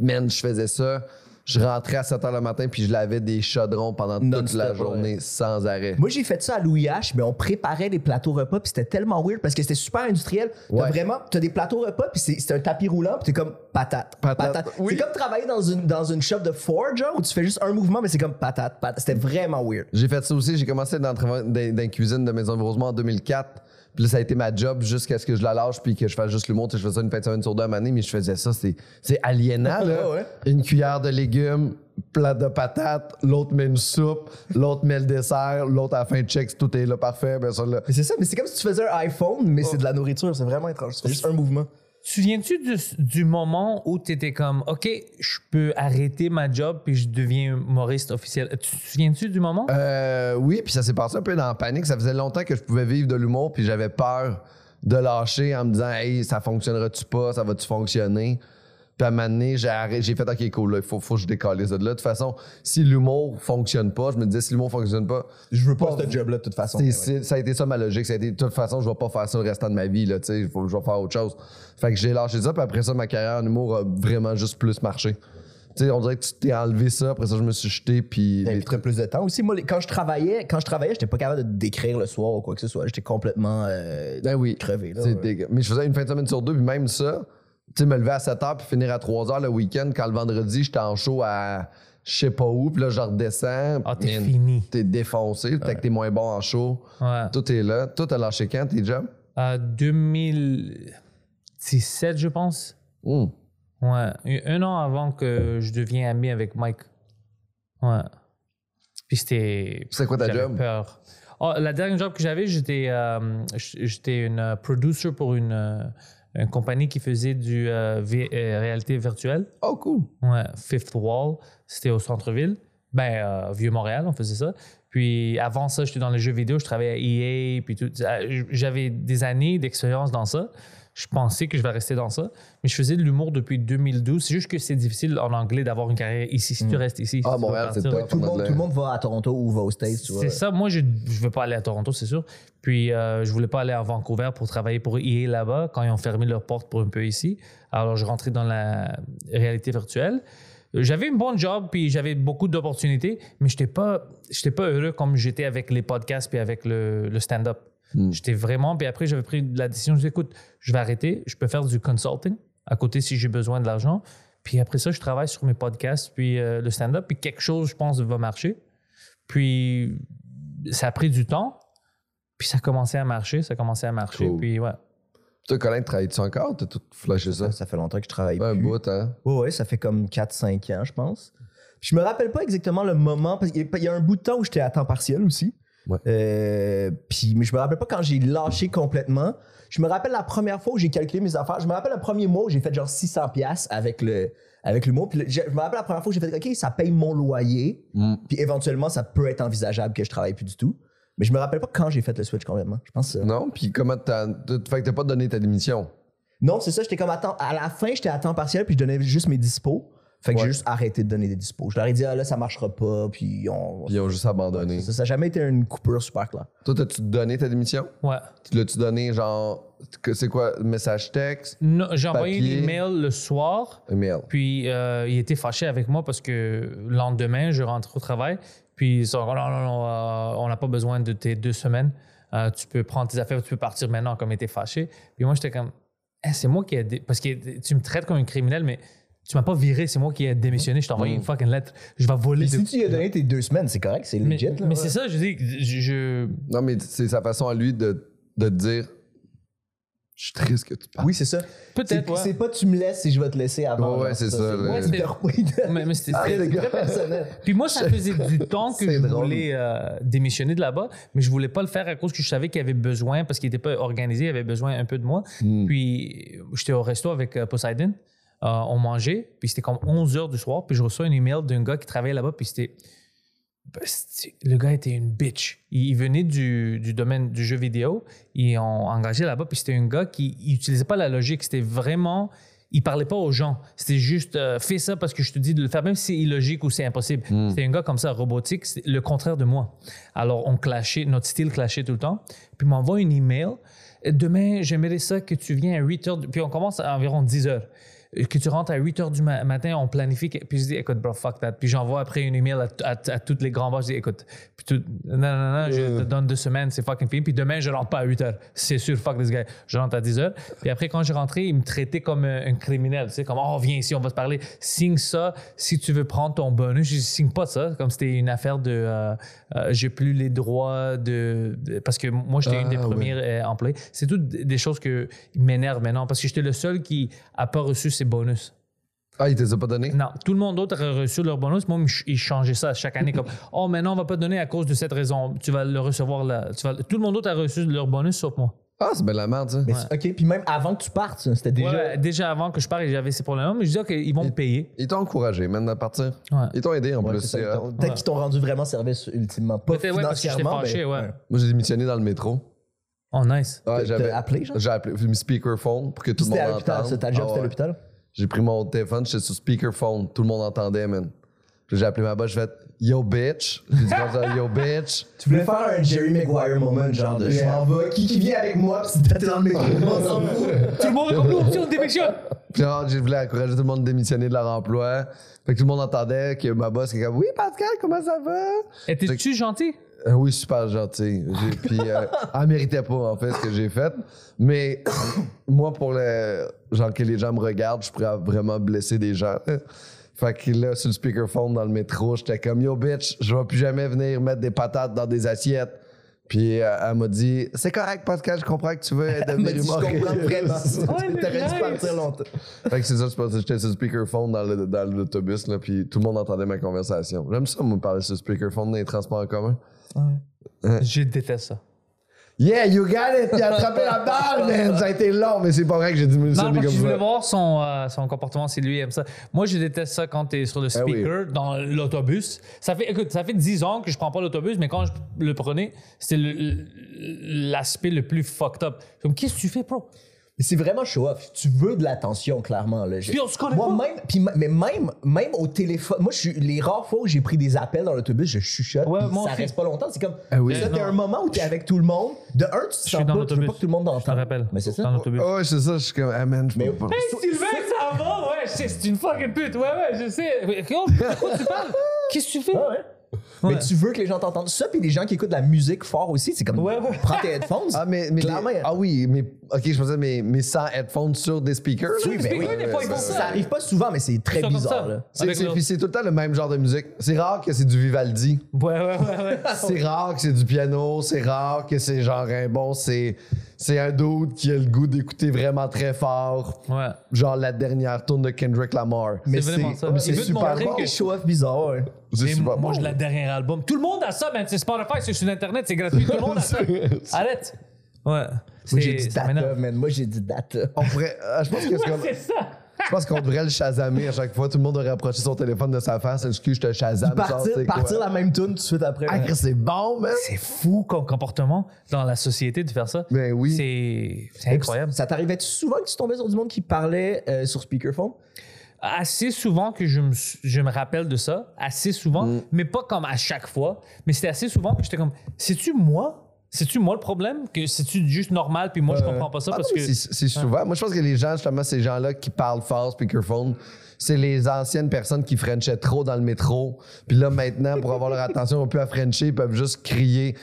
Man, je faisais ça. Je rentrais à 7 h le matin, puis je lavais des chaudrons pendant toute la journée sans arrêt. Moi, j'ai fait ça à Louis H, mais on préparait des plateaux repas, puis c'était tellement weird parce que c'était super industriel. T'as vraiment, t'as des plateaux repas, puis c'est un tapis roulant, puis t'es comme patate. Patate. Oui. C'est comme travailler dans une, dans une shop de Ford, genre, où tu fais juste un mouvement, mais c'est comme patate, patate. C'était vraiment weird. J'ai fait ça aussi. J'ai commencé dans, la cuisine de Maisonneuve-Rosemont en 2004. Puis là, ça a été ma job jusqu'à ce que je la lâche puis que je fasse juste l'humour. Tu sais, Je faisais ça une fin de semaine sur deux à année, mais je faisais ça. C'est c'est aliénant, là. Ouais. Une cuillère de légumes, plat de patates, l'autre met une soupe, l'autre met le dessert, l'autre à la fin check, tout est là parfait. Ben ça, là. Mais c'est ça, mais c'est comme si tu faisais un iPhone, mais c'est de la nourriture. C'est vraiment étrange. Tu fais juste un mouvement. Souviens-tu du, du moment où tu étais comme, OK, je peux arrêter ma job puis je deviens humoriste officiel? Tu te souviens-tu du moment? Euh, oui, puis ça s'est passé un peu dans la panique. Ça faisait longtemps que je pouvais vivre de l'humour, puis j'avais peur de lâcher en me disant, hey, ça fonctionnera-tu pas, ça va-tu fonctionner? Puis à un moment donné, j'ai arrêté- j'ai fait, OK, cool, là, il faut, faut que je décolle ça de là. De toute façon, si l'humour fonctionne pas, je me disais, si l'humour fonctionne pas, Je veux pas ce job-là de toute façon. c'est- c'est- ça a été ça ma logique. Ça a été, de toute façon, je vais pas faire ça le restant de ma vie, là, tu sais, je vais faire autre chose. Fait que j'ai lâché ça, puis après ça, ma carrière en humour a vraiment juste plus marché. Tu sais, on dirait que tu t'es enlevé ça, après ça, je me suis jeté, puis. Ça les- impliquerait plus de temps aussi. Moi, quand je travaillais, quand je travaillais, j'étais pas capable de d'écrire le soir ou quoi que ce soit. J'étais complètement euh, Ben oui. crevé. Là, ouais. Mais je faisais une fin de semaine sur deux, puis même ça, tu sais, me lever à 7 h puis finir à 3 h le week-end, quand le vendredi, j'étais en show à je sais pas où, puis là, je redescends. Ah, t'es fini. T'es défoncé, peut-être que t'es moins bon en show. Ouais. Tout est là. Toi, t'as lâché quand tes jobs? Euh, 2017, je pense. Hum. Ouais. Un an avant que je devienne ami avec Mike. Ouais. Puis c'était. C'est quoi ta job? peur. Oh, la dernière job que j'avais, j'étais euh, j'étais une euh, producer pour une, euh, une compagnie qui faisait du euh, vi- euh, réalité virtuelle. Oh, cool. Ouais, Fifth Wall, c'était au centre-ville. Ben, euh, Vieux-Montréal, on faisait ça. Puis avant ça, j'étais dans les jeux vidéo, je travaillais à EA, puis tout. J'avais des années d'expérience dans ça. Je pensais que je vais rester dans ça. Mais je faisais de l'humour depuis 2012. C'est juste que c'est difficile en anglais d'avoir une carrière ici. Si tu restes ici, Ah, tu peux Montréal, c'est. Tout le, monde, tout le monde va à Toronto ou va aux States. C'est ça. Moi, je ne veux pas aller à Toronto, c'est sûr. Puis, euh, je voulais pas aller à Vancouver pour travailler pour EA là-bas quand ils ont fermé leurs portes pour un peu ici. Alors, je rentrais dans la réalité virtuelle. J'avais une bonne job, puis j'avais beaucoup d'opportunités, mais je n'étais pas, j'étais pas heureux comme j'étais avec les podcasts puis avec le, le stand-up. Hmm. J'étais vraiment... Puis après, j'avais pris la décision, je dis, écoute, je vais arrêter, je peux faire du consulting à côté si j'ai besoin de l'argent. Puis après ça, je travaille sur mes podcasts, puis euh, le stand-up, puis quelque chose, je pense, va marcher. Puis ça a pris du temps, puis ça a commencé à marcher, ça a commencé à marcher, Cool. puis ouais. Toi, Colin, travailles-tu encore? T'as tout flashé ça? Ça, fait longtemps que je travaille Un plus. bout, hein? Ouais, ouais, ça fait comme 4-5 ans, je pense. Puis je me rappelle pas exactement le moment, parce qu'il y a un bout de temps où j'étais à temps partiel aussi. Ouais. Euh, puis, mais je me rappelle pas quand j'ai lâché complètement. Je me rappelle la première fois où j'ai calculé mes affaires. Je me rappelle le premier mois où j'ai fait genre 600$ piastres avec le avec l'humour. Puis le- je je me rappelle la première fois où j'ai fait OK, ça paye mon loyer. Mm. Puis éventuellement, ça peut être envisageable que je travaille plus du tout. Mais je me rappelle pas quand j'ai fait le switch complètement. Je pense. euh, Non? Puis comment t'as. t'as- Fait que t'as pas donné ta démission? Non, c'est ça. J'étais comme à temps. À la fin, j'étais à temps partiel, puis je donnais juste mes dispos. Fait que Ouais. j'ai juste arrêté de donner des dispos. Je leur ai dit, ah là, ça marchera pas, puis on. Puis ils ont juste abandonné. Ça n'a jamais été une coupure super claire. Toi, t'as-tu donné ta démission? Ouais. Tu L'as-tu donné genre. que C'est quoi? Message texte? Non, J'ai envoyé Papier? une email le soir. Email. Puis euh, il était fâché avec moi parce que le lendemain, je rentre au travail. Puis ils sont non, non, non, euh, on n'a pas besoin de tes deux semaines. Euh, tu peux prendre tes affaires, tu peux partir maintenant, comme il était fâché. Puis moi, j'étais comme, Eh, c'est moi qui ai. Parce que tu me traites comme un criminel, mais tu m'as pas viré, c'est moi qui ai démissionné. Je t'ai envoyé une fucking lettre. Je vais voler. Mais de- si tu lui as donné tes deux semaines, c'est correct, c'est Mais, legit. là, mais ouais. c'est ça, je dis, je, je- Non, mais c'est sa façon à lui de, de te dire Je suis triste que tu parles. Oui, c'est ça. Peut-être, C'est ouais. pas tu me laisses si je vais te laisser avant. Ouais, ouais, genre, c'est ça, là. Ouais, il c'est- mais, mais c'était Ah, personnel. Puis moi, ça faisait du temps que C'est je drôle. voulais euh, démissionner de là-bas, mais je voulais pas le faire à cause que je savais qu'il avait besoin, parce qu'il était pas organisé, il avait besoin un peu de moi. Hmm. Puis j'étais au resto avec euh, Poseidon, euh, on mangeait, puis c'était comme 11 heures du soir, puis je reçois un email d'un gars qui travaillait là-bas, puis c'était... ben, Le gars était une bitch. Il, il venait du, du domaine du jeu vidéo. Ils ont engagé là-bas. Puis c'était un gars qui n'utilisait pas la logique. C'était vraiment. Il parlait pas aux gens. C'était juste euh, fais ça parce que je te dis de le faire, même si c'est illogique ou c'est impossible. C'était un gars comme ça, robotique. C'est le contraire de moi. Alors on clashait, notre style clashait tout le temps. Puis il m'envoie une email. Demain, j'aimerais ça que tu viennes à 8 heures. Puis on commence à environ 10 heures. Que tu rentres à 8 heures du ma- matin, on planifie. Puis je dis, écoute, bro, fuck that. Puis j'envoie après une email à, à, à tous les grands boss. Je dis, écoute, puis tout- non, non, non, je te donne deux semaines, c'est fucking fini. Puis demain, je rentre pas à 8 heures. C'est sûr, fuck this guy. Je rentre à 10 heures. Puis après, quand j'ai rentré, il me traitait comme un, un criminel. Tu sais, comme, oh, viens ici, on va te parler. Signe ça si tu veux prendre ton bonus. Je signe pas ça. Comme c'était une affaire de. euh, euh, j'ai plus les droits de. de- parce que moi, j'étais une des Ah, ouais. premières euh, employés. C'est toutes des choses qui m'énervent maintenant parce que j'étais le seul qui a pas reçu ses bonus. Ah, il te les a pas donné? Non, tout le monde d'autre a reçu leur bonus. Moi, ils changeaient ça chaque année comme Oh, maintenant, on va pas te donner à cause de cette raison. Tu vas le recevoir là. Tu vas... Tout le monde d'autre a reçu leur bonus sauf moi. Ah, c'est bien la merde, ça. Mais OK, puis même avant que tu partes, ça, c'était déjà. Ouais, déjà avant que je parte, j'avais ces problèmes, mais je disais qu'ils vont me payer. Ils t'ont encouragé, maintenant, à partir. Ouais. Ils t'ont aidé, en Ouais, plus. c'est ça, c'est, ils euh, t'ont- Peut-être qu'ils t'ont rendu vraiment service ultimement. Pas Peut-être, ouais, parce que j'étais financièrement, fâché, mais- ouais. Moi, j'ai démissionné dans le métro. Oh, nice. Ouais, T'as- j'avais t'as appelé, genre? J'ai appelé, j'ai mis speakerphone pour que tout le C'était monde à l'hôpital, entende. ça, ta job, Ah c'était à ouais. l'hôpital? J'ai pris mon téléphone, j'étais sur speakerphone. Tout le monde entendait, man. Puis j'ai appelé ma boss, j'ai fait Yo bitch. J'ai dit comme ça, Yo bitch. Tu voulais faire un Jerry Maguire moment, genre de je m'en vais, qui, qui vient avec moi, pis t'es dans le métro, on s'en fout. Tout le monde est comme nous, on démissionne. Puis là, j'ai voulu encourager tout le monde à démissionner de leur emploi. Fait que tout le monde entendait que ma boss était comme Oui, Pascal, comment ça va? Étais-tu gentil? Euh, oui, super gentil. Puis, euh, elle méritait pas, en fait, ce que j'ai fait. Mais moi, pour le. Genre, que les gens me regardent, je pourrais vraiment blesser des gens. Fait que là, sur le speakerphone dans le métro, j'étais comme Yo, bitch, je vais plus jamais venir mettre des patates dans des assiettes. Puis, euh, elle m'a dit C'est correct, Pascal, je comprends que tu veux m'a devenir dit, je humoriste. comprends vraiment. Ouais, T'aurais dû partir longtemps. Fait que c'est ça, je pense que j'étais sur le speakerphone dans le- dans l'autobus, là, puis tout le monde entendait ma conversation. J'aime ça, moi, parler sur le speakerphone dans les transports en commun. Je déteste ça. Yeah, you got it! Il a attrapé la balle, man! Ça a été long, mais c'est pas vrai que j'ai diminué Non, ça parce que je voulais voir son, euh, son comportement si lui aime ça. Moi, je déteste ça quand tu es sur le Ah oui. speaker dans l'autobus. Ça fait, écoute, ça fait 10 ans que je prends pas l'autobus, mais quand je le prenais, c'était le- l'aspect le plus fucked up. Comme, qu'est-ce que tu fais, bro? Mais c'est vraiment show off. Tu veux de l'attention, clairement. Là. J'ai- Puis on se connaît moi, pas. Même, puis mais même, même au téléphone, moi, je suis, les rares fois où j'ai pris des appels dans l'autobus, je chuchote. Ouais, moi ça aussi. reste pas longtemps. C'est comme. Ah oui. ça, t'es un moment où t'es avec tout le monde. De un, tu te sens pas, tu veux l'autobus. pas que tout le monde Je te t'entende. rappelle. Mais c'est ça. Dans l'autobus. Oh, ouais, c'est ça, je suis comme, ah man, je Mais- pas. Hey, Sylvain, ça va? Ouais, je sais, c'est une fucking pute. Ouais, ouais, je sais. Mais comment- De quoi tu parles? Qu'est-ce que tu fais? Ah ouais. Mais tu veux que les gens t'entendent. Ça, puis les gens qui écoutent de la musique fort aussi, c'est comme. Ouais, ouais. Prends tes headphones. Ah, mais, mais Clairement. des- ah oui, mais ok, je pensais, mais, mais sans headphones sur des speakers. Oui, mais oui. speakers, des fois, ils font Ça ça. arrive pas souvent, mais c'est très bizarre. Là. C'est, puis c'est tout le temps le même genre de musique. C'est rare que c'est du Vivaldi. Ouais, ouais, ouais, ouais. C'est rare que c'est du piano. C'est rare que c'est genre un bon. C'est, c'est un dude qui a le goût d'écouter vraiment très fort. Ouais. Genre la dernière tourne de Kendrick Lamar. C'est vraiment ça. Mais c'est super bon. que- Show off bizarre, ouais. C'est super moi, bon. je la dernière album. Tout le monde a ça, man. C'est Spotify, c'est sur Internet, c'est gratuit. Tout le monde a ça. Arrête. Ouais. Moi, j'ai dit data, man. Moi, j'ai dit data. On pourrait. euh, je pense que c'est ça. Je pense qu'on devrait le chasamer à chaque fois. Tout le monde aurait approché son téléphone de sa face. Excuse, je te chasame. Partir, la même tune tout de suite après. Ah, c'est bon, man. C'est fou comme comportement dans la société de faire ça. Ben oui. C'est c'est incroyable. Ça t'arrivait souvent que tu tombais sur du monde qui parlait euh, sur speakerphone? assez souvent que je me, je me rappelle de ça, assez souvent, Mm. mais pas comme à chaque fois, mais c'était assez souvent que j'étais comme, c'est-tu moi? C'est-tu moi le problème? Que c'est-tu juste normal, puis moi je comprends pas ça Ah parce non, que. C'est souvent. Moi, je pense que les gens, justement, ces gens-là qui parlent fort, speakerphone, c'est les anciennes personnes qui frenchaient trop dans le métro. Puis là, maintenant, pour avoir leur attention, on peut à frencher, ils peuvent juste crier. Tu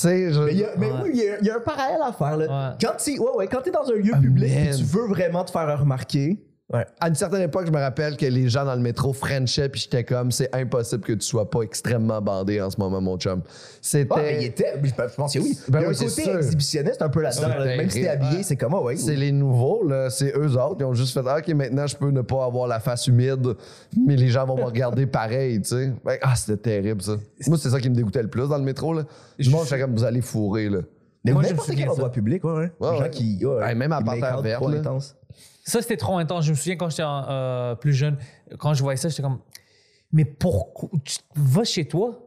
sais, je- Mais, il y a, mais oui, il y a- il y, a un parallèle à faire. Là. Ouais. Quand tu ouais, ouais, quand es dans un lieu public et tu veux vraiment te faire remarquer, ouais. à une certaine époque, je me rappelle que les gens dans le métro frenchaient, puis j'étais comme, c'est impossible que tu sois pas extrêmement bandé en ce moment, mon chum. C'était. Ah, mais il était, je je pense que oui. Ben il y a oui, un c'est côté sûr. exhibitionniste un peu là-dedans. Là. Même si t'es habillé, c'est comme, ah ouais. C'est les nouveaux, là, c'est eux autres qui ont juste fait Ah, OK, maintenant je peux ne pas avoir la face humide, mais les gens vont me regarder pareil, tu sais. Ouais, Ah, c'était terrible ça. Moi, c'est ça qui me dégoûtait le plus dans le métro. Là. Monde, j'étais comme vous allez fourrer. Là. Mais Moi, je n'importe quel endroit public, ouais, ouais. Ouais, Les gens ouais. qui. ouais, Ouais, même à out Verte. Ça, c'était trop intense. Je me souviens quand j'étais euh, plus jeune, quand je voyais ça, j'étais comme, mais pourquoi? Tu vas chez toi?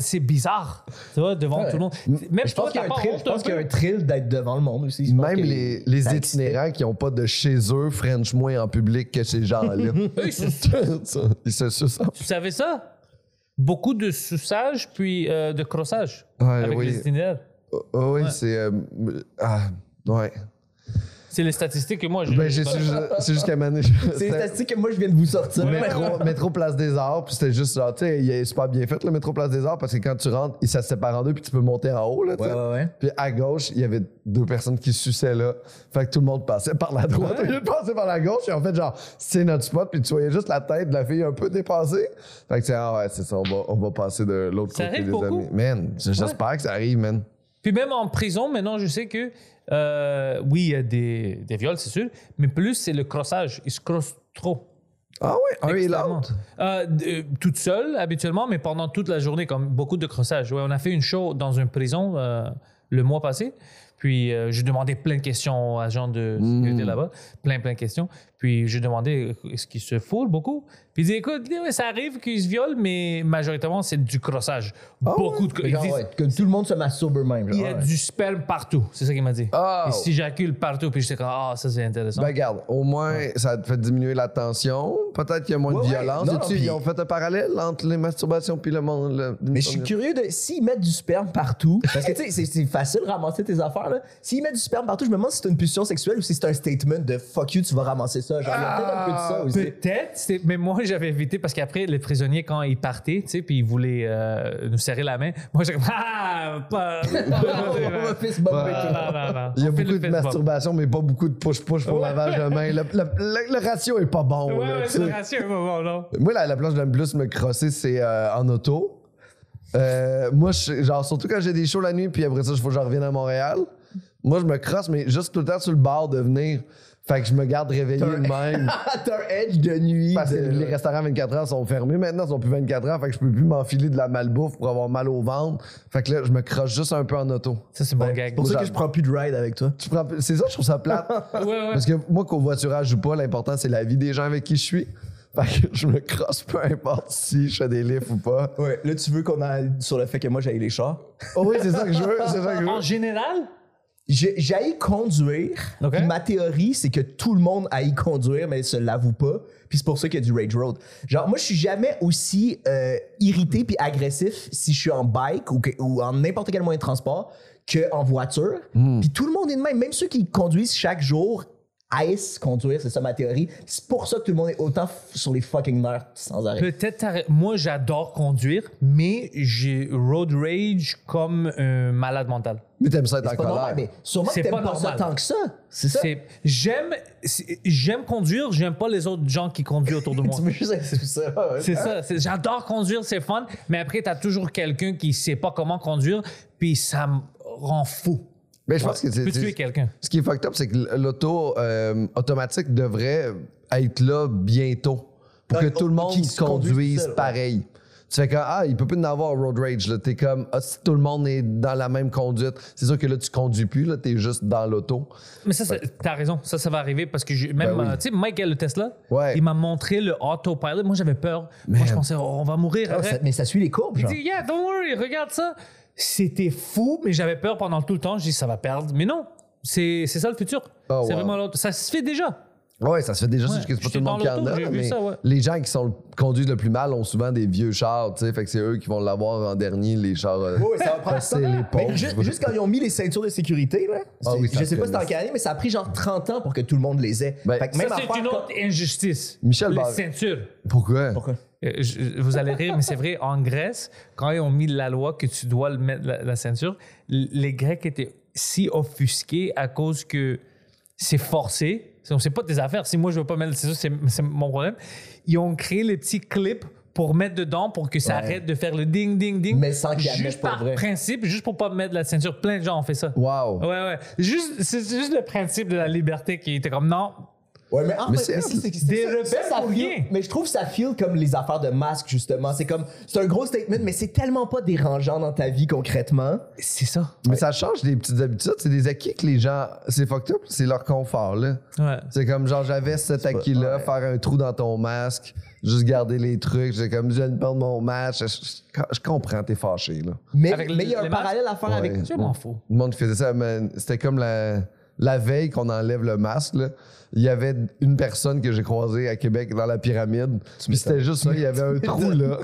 C'est bizarre, tu vois, devant Ouais. tout le monde. Même Je pense qu'il y a un thrill, honte je pense un qu'il y a peu? un thrill d'être devant le monde aussi. Même les, les itinérants qui n'ont pas de chez eux French moins en public que ces gens-là. Eux, ils se- Ça, Ils se sucent. Tu savais ça? Beaucoup de suçage puis euh, de crossage Ouais, avec oui. les itinéraires. Oh, oh oui, c'est. euh, ah, ouais. C'est les statistiques que moi j'ai. Ben, j'ai c'est juste qu'à un moment donné, C'est c'était- une statistique que moi je viens de vous sortir. métro, métro Place des Arts, puis c'était juste genre, tu sais, il est super bien fait le métro Place des Arts parce que quand tu rentres, il- ça se sépare en deux, puis tu peux monter en haut, là, tu Ouais, sais. ouais, ouais. Puis à gauche, il y avait deux personnes qui suçaient là. Fait que tout le monde passait par la droite. Au lieu de passer par la gauche, et en fait, genre, c'est notre spot, puis tu voyais juste la tête de la fille un peu dépassée. Fait que c'est, ah ouais, c'est ça, on va, on va passer de l'autre Ça côté arrive des beaucoup? amis. Man, j'espère que ça arrive, man. Puis même en prison, maintenant, je sais que euh, oui, il y a des, des viols, c'est sûr, mais plus c'est le crossage. Ils se crossent trop. Ah ouais, un et l'autre. Euh, euh, toute seule, habituellement, mais pendant toute la journée, comme beaucoup de crossage. Ouais, on a fait une show dans une prison euh, le mois passé. Puis euh, j'ai demandé plein de questions aux agents de sécurité là-bas. Plein, plein de questions. Puis j'ai demandé euh, est-ce qu'ils se foulent beaucoup? Puis ils disent écoute, ça arrive qu'ils se violent, mais majoritairement, c'est du crossage. beaucoup de genre, disent, ouais, que tout le monde se masturbe eux-mêmes. genre, Il y a ouais. du sperme partout. C'est ça qu'il m'a dit. Oh. Il s'éjacule partout. Puis j'étais comme ah, ça c'est intéressant. Ben, regarde, au moins, ça te fait diminuer la tension. Peut-être qu'il y a moins de violence. Non, Et non, tu- puis- Ils ont fait un parallèle entre les masturbations puis le monde. le- Mais je suis curieux de s'ils mettent du sperme partout. Parce que tu sais, c'est- facile de ramasser tes affaires. S'ils mettent du sperme partout, je me demande si c'est une pulsion sexuelle ou si c'est un statement de fuck you, tu vas ramasser ça. Genre, il y a peut-être un peu de ça aussi. Peut-être, c'est- mais moi j'avais évité parce qu'après les prisonniers quand ils partaient, tu sais, puis ils voulaient euh, nous serrer la main, moi j'étais comme ah, pas, Ouais. Il y a beaucoup de masturbation, mais pas beaucoup de push-push pour lavage de main. Le, le- le- le ratio est pas bon. Ouais, là, ouais, le ratio, ouais, ouais, non. Moi, la, la place que j'aime plus me crosser, c'est euh, en auto. Euh, moi, je- genre, surtout quand j'ai des shows la nuit, puis après ça, il faut que je revienne à Montréal. Moi, je me crosse, mais juste tout le temps sur le bord de venir. Fait que je me garde réveillé de même. T'as un edge de nuit. Parce que de- les restaurants 24 heures sont fermés maintenant, ils sont plus 24 heures, fait que je peux plus m'enfiler de la malbouffe pour avoir mal au ventre. Fait que là, je me croche juste un peu en auto. Ça c'est bon Ouais, gag. C'est pour ça que je prends plus de ride avec toi. Tu prends- C'est ça, je trouve ça plate. Ouais, ouais. Parce que moi, covoiturage ou pas, l'important, c'est la vie des gens avec qui je suis. Fait que je me crosse peu importe si je fais des lifts ou pas. Ouais, là, tu veux qu'on aille sur le fait que moi, j'aille les chars? Oh oui, c'est ça que je veux, c'est ça que je veux. En général, J'aille conduire. Ma théorie, c'est que tout le monde aille conduire, mais se l'avoue pas. Puis c'est pour ça qu'il y a du rage road. Genre, moi, je suis jamais aussi euh, irrité puis agressif si je suis en bike ou, que- ou en n'importe quel moyen de transport qu'en voiture. Puis tout le monde est de même. Même ceux qui conduisent chaque jour haïssent conduire, c'est ça ma théorie. C'est pour ça que tout le monde est autant sur les fucking nerfs sans arrêt. peut-être moi j'adore conduire, mais j'ai road rage comme un malade mental. Mais t'aimes ça être en C'est pas normal, colère. mais sûrement que C'est t'aimes pas pas, ça tant que ça. C'est ça. C'est j'aime c'est- j'aime conduire, j'aime pas les autres gens qui conduisent autour de moi. Tu veux juste être tout ça. ouais. C'est ça. c'est- J'adore conduire, c'est fun. Mais après, t'as toujours quelqu'un qui sait pas comment conduire, puis ça me rend fou. Mais je pense que c'est. Tu peux c'est- tuer quelqu'un? Ce qui est fucked up, c'est que l'auto euh, automatique devrait être là bientôt pour que Ouais, tout le monde qui se conduise ouais. pareil. Tu fais comme, ah, il peut plus en avoir road rage. là. T'es comme, ah, si tout le monde est dans la même conduite, c'est sûr que là, tu conduis plus, là, t'es juste dans l'auto. Mais ça, c'est- t'as raison. Ça, ça va arriver parce que même, Ben oui. euh, tu sais, Mike, le Tesla, Ouais. il m'a montré le autopilot. Moi, j'avais peur. Moi, je pensais, oh, on va mourir. Ah, ça- mais ça suit les courbes, Il genre. dit, yeah, don't worry, regarde ça. C'était fou, mais j'avais peur pendant tout le temps. Je dis, ça va perdre. Mais non, c'est c'est ça le futur. Oh, c'est wow. vraiment l'autre. Ça se fait déjà. Ouais, ça se fait déjà, Ouais. c'est que pas tout le monde qui en a. j'ai vu mais ça, ouais. Les gens qui sont conduisent le plus mal ont souvent des vieux chars, tu sais. Fait que c'est eux qui vont l'avoir en dernier, les chars. euh, Ouais, ça va prendre passer ça. les Mais pauvres. juste, juste quand ils ont mis les ceintures de sécurité, là, Ah oui, je sais pas si traîne. c'était en quelle année, mais ça a pris genre 30 ans pour que tout le monde les ait. Ben, fait que Ça, même c'est une quand- autre injustice. Michel Les ceintures. Pourquoi? Pourquoi? Euh, je- vous allez rire, mais c'est vrai, en Grèce, quand ils ont mis la loi que tu dois mettre la, la ceinture, les Grecs étaient si offusqués à cause que c'est forcé. C'est pas tes affaires. Si moi je veux pas mettre la ceinture, c'est mon problème. Ils ont créé les petits clips pour mettre dedans pour que ça Ouais. arrête de faire le ding ding ding. Mais sans qu'ils la Juste par vrai. principe, juste pour pas mettre la ceinture. Plein de gens ont fait ça. Wow. Ouais, ouais. Juste, c'est juste le principe de la liberté qui était comme non. Ouais, mais en Mais fait, c'est- mais c'est- c'est- des rebelles ça, ça pour feel- rien. Mais je trouve que ça feel comme les affaires de masque, justement. C'est comme, c'est un gros statement, mais c'est tellement pas dérangeant dans ta vie concrètement. C'est ça. Mais ça change des petites habitudes. C'est des acquis que les gens. C'est fucked up, c'est leur confort, là. Ouais. C'est comme genre, j'avais cet acquis-là, ouais. faire un trou dans ton masque, juste garder les trucs. C'est comme, je viens de perdre mon match. Je, je- je comprends, t'es fâché, là. Mais il y a un masques? parallèle à faire avec. Je m'en fous. Le monde qui faisait ça, mais c'était comme la, la veille qu'on enlève le masque. là. Il y avait une personne que j'ai croisée à Québec dans la pyramide. Puis c'était juste ça, il y avait un trou là.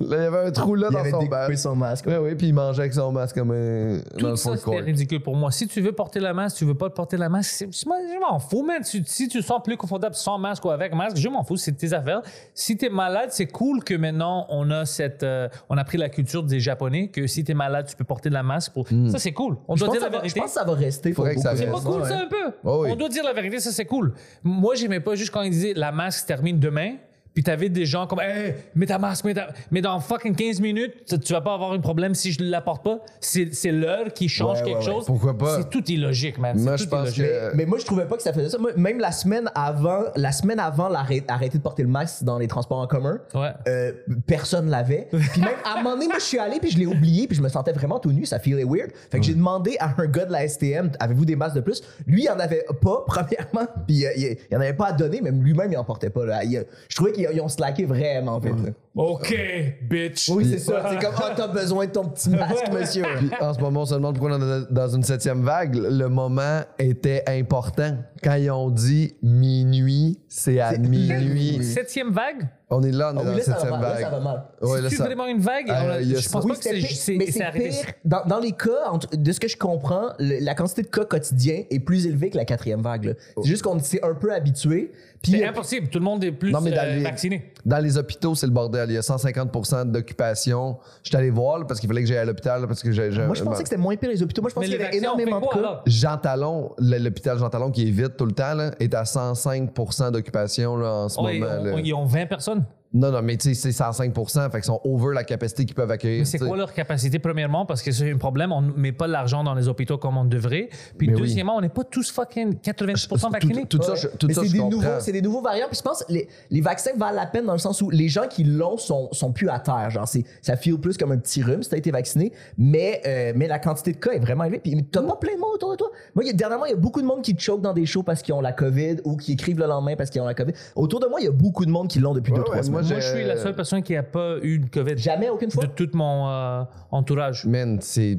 Là, il y avait un trou là Il dans avait son masque. son masque. Oui, oui, puis il mangeait avec son masque comme un, Tout le ça, c'était ridicule pour moi. Si tu veux porter la masque, tu veux pas porter la masque, c'est- je m'en- je m'en fous, man. Tu- si tu te sens plus confortable sans masque ou avec masque, je m'en fous, c'est tes affaires. Si t'es malade, c'est cool que maintenant on a cette, euh, on a pris la culture des Japonais que si t'es malade, tu peux porter de la masque. Pour... Ça, c'est cool. On Je doit pense, dire que la ça va, je vérité. pense que ça va rester. Faudrait que ça C'est pas reste. Cool, gens, ça, ouais. un peu. Oh oui. On doit dire la vérité, ça, c'est cool. Moi, j'aimais pas juste quand ils disaient la masque se termine demain. Puis t'avais des gens comme, hey, mets ta masque, mets ta... Mais dans fucking 15 minutes, tu- vas pas avoir un problème si je la porte pas. C'est c'est l'heure qui change Ouais, quelque ouais, chose. Pourquoi pas? C'est tout illogique, man. Moi, C'est je tout pense illogique. que- Mais moi, je trouvais pas que ça faisait ça. Moi, même la semaine avant, la semaine avant l'arrêt- arrêter de porter le masque dans les transports en commun, Ouais. euh, personne l'avait. Puis même à un moment donné, moi, je suis allé puis je l'ai oublié puis je me sentais vraiment tout nu. Ça feelait weird. Fait que j'ai demandé à un gars de la STM, avez-vous des masques de plus? Lui, il en avait pas premièrement. Puis euh, il, il en avait pas à donner. Même lui-même, il en portait pas. Là. Il- je trouvais qu'ils ils ont slacké vraiment vite. là. OK, bitch. Oui, c'est ça. C'est comme, ah, t'as besoin de ton petit masque, monsieur. Puis en ce moment, on se demande pourquoi on est dans une septième vague. Le moment était important. Quand ils ont dit minuit, c'est à minuit. Septième vague? On est là, on est Ah dans la septième vague. ça va mal. Ouais, là, C'est vraiment une vague? Euh, On a- il y a je pense Oui, pas que c'est c'est- pire. Dans, dans les cas, entre- de ce que je comprends, le- la quantité de cas quotidiens est plus élevée que la quatrième vague. C'est juste qu'on s'est un peu habitué. C'est impossible. Tout le monde est plus Non, mais dans euh, les- vacciné. Dans les hôpitaux, c'est le bordel. Il y a 150% d'occupation. Je suis allé voir là, parce qu'il fallait que j'aille à l'hôpital parce que j'ai. j'ai- moi, je pensais que c'était moins pire les hôpitaux. Moi, je pensais Mais qu'il y avait énormément de cas. Jean Talon, le- l'hôpital Jean Talon qui est vide tout le temps, là, est à 105% d'occupation là, en ce Ouais, moment. là. ils ont 20 personnes? Non, non, mais tu sais, c'est 105 fait qu'ils sont over la capacité qu'ils peuvent accueillir. Mais c'est quoi leur capacité, premièrement? Parce que c'est un problème. On ne met pas l'argent dans les hôpitaux comme on devrait. Puis, Mais oui. deuxièmement, on n'est pas tous fucking 90 Tout- vaccinés. Tout, ça, Ouais. je, tout Mais ça, c'est je des, comprends. nouveaux, c'est des nouveaux variants. Puis je pense que les, les vaccins valent la peine dans le sens où les gens qui l'ont sont, sont plus à terre. Genre, c'est, ça feel plus comme un petit rhume si t'as été vacciné. Mais, euh, mais la quantité de cas est vraiment élevée. Puis t'as pas plein de monde autour de toi. Moi, il y a- dernièrement, il y a beaucoup de monde qui choke dans des shows parce qu'ils ont la COVID ou qui écrivent le lendemain parce qu'ils ont la COVID. Autour de moi, il y a beaucoup de monde qui l'ont depuis Ouais, deux, trois ouais, semaines. moi, Moi, je suis la seule personne qui n'a pas eu de COVID Jamais, aucune fois? de tout mon euh, entourage. Man, c'est.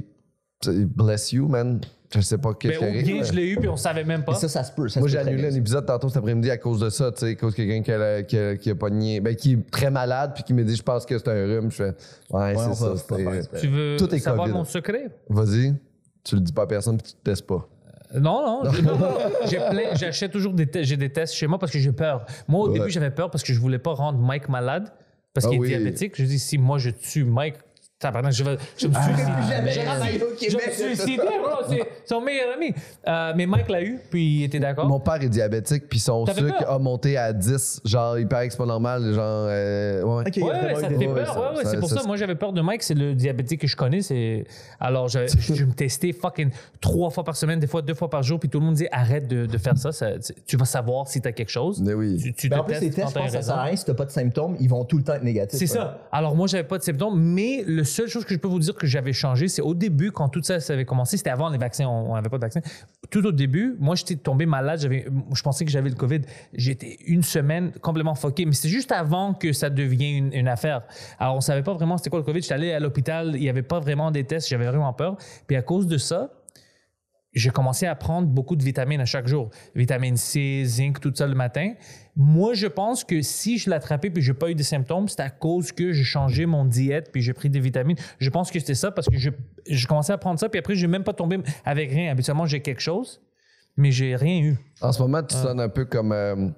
Bless you, man. Je sais pas que Mais je au t'arrive, bien, je l'ai eu, puis on savait même pas. Et ça, ça se peut. ça Moi, j'ai annulé un épisode tantôt cet après-midi à cause de ça, tu sais, à cause de quelqu'un qui a, qui, a, qui a pogné, ben, qui est très malade, puis qui me dit, je pense que c'est un rhume. Je fais, ouais, c'est ça. pas. Tu veux Tout est savoir COVID. mon secret? Vas-y, tu le dis pas à personne, puis tu te testes pas. Non, non. J'achète toujours des tests. J'ai des tests chez moi parce que j'ai peur. Moi, au Ouais. début, j'avais peur parce que je voulais pas rendre Mike malade parce Ah qu'il est oui. diabétique. Je dis, si moi je tue Mike, tabarnak, je vais, je vais me suicider. jamais Je- au me suicider, bro. C'est son meilleur ami. Euh, mais Mike l'a eu, puis il était d'accord. Mon père est diabétique, puis son sucre peur? a monté à 10. Genre, il paraît que c'est pas normal, genre, euh, ouais. Ok, il y a Ouais, ouais, ça te des- fait Ouais, peur. ouais, ouais, c'est pour ça- ça. Moi, j'avais peur de Mike. C'est le diabétique que je connais. C'est alors je, je me testais fucking trois fois par semaine, des fois deux fois par jour. Puis tout le monde dit arrête de, de faire ça. ça- tu- vas savoir si t'as quelque chose. Mais oui. Tu, tu Mais te en plus, les tests, je pense que ça sert à rien. Si t'as pas de symptômes, ils vont tout le temps être négatifs. C'est ça. Alors moi, j'avais pas de symptômes, mais le seule chose que je peux vous dire que j'avais changé, c'est au début, quand tout ça, avait commencé, c'était avant les vaccins, on n'avait pas de vaccin. Tout au début, moi, j'étais tombé malade, j'avais, je pensais que j'avais le COVID. J'étais une semaine complètement fucké, mais c'est juste avant que ça devienne une, affaire. Alors, on savait pas vraiment c'était quoi le COVID. J'étais allé à l'hôpital, il y avait pas vraiment des tests, j'avais vraiment peur. Puis à cause de ça, j'ai commencé à prendre beaucoup de vitamines à chaque jour. Vitamine C, zinc, tout ça le matin. Moi, je pense que si je l'ai attrapé puis j'ai pas eu de symptômes, c'est à cause que j'ai changé mon diète puis j'ai pris des vitamines. Je pense que c'était ça parce que je- j'ai commencé à prendre ça puis après, j'ai même pas tombé avec rien. Habituellement, j'ai quelque chose, mais j'ai rien eu. En ce moment, tu sonnes un peu comme, euh,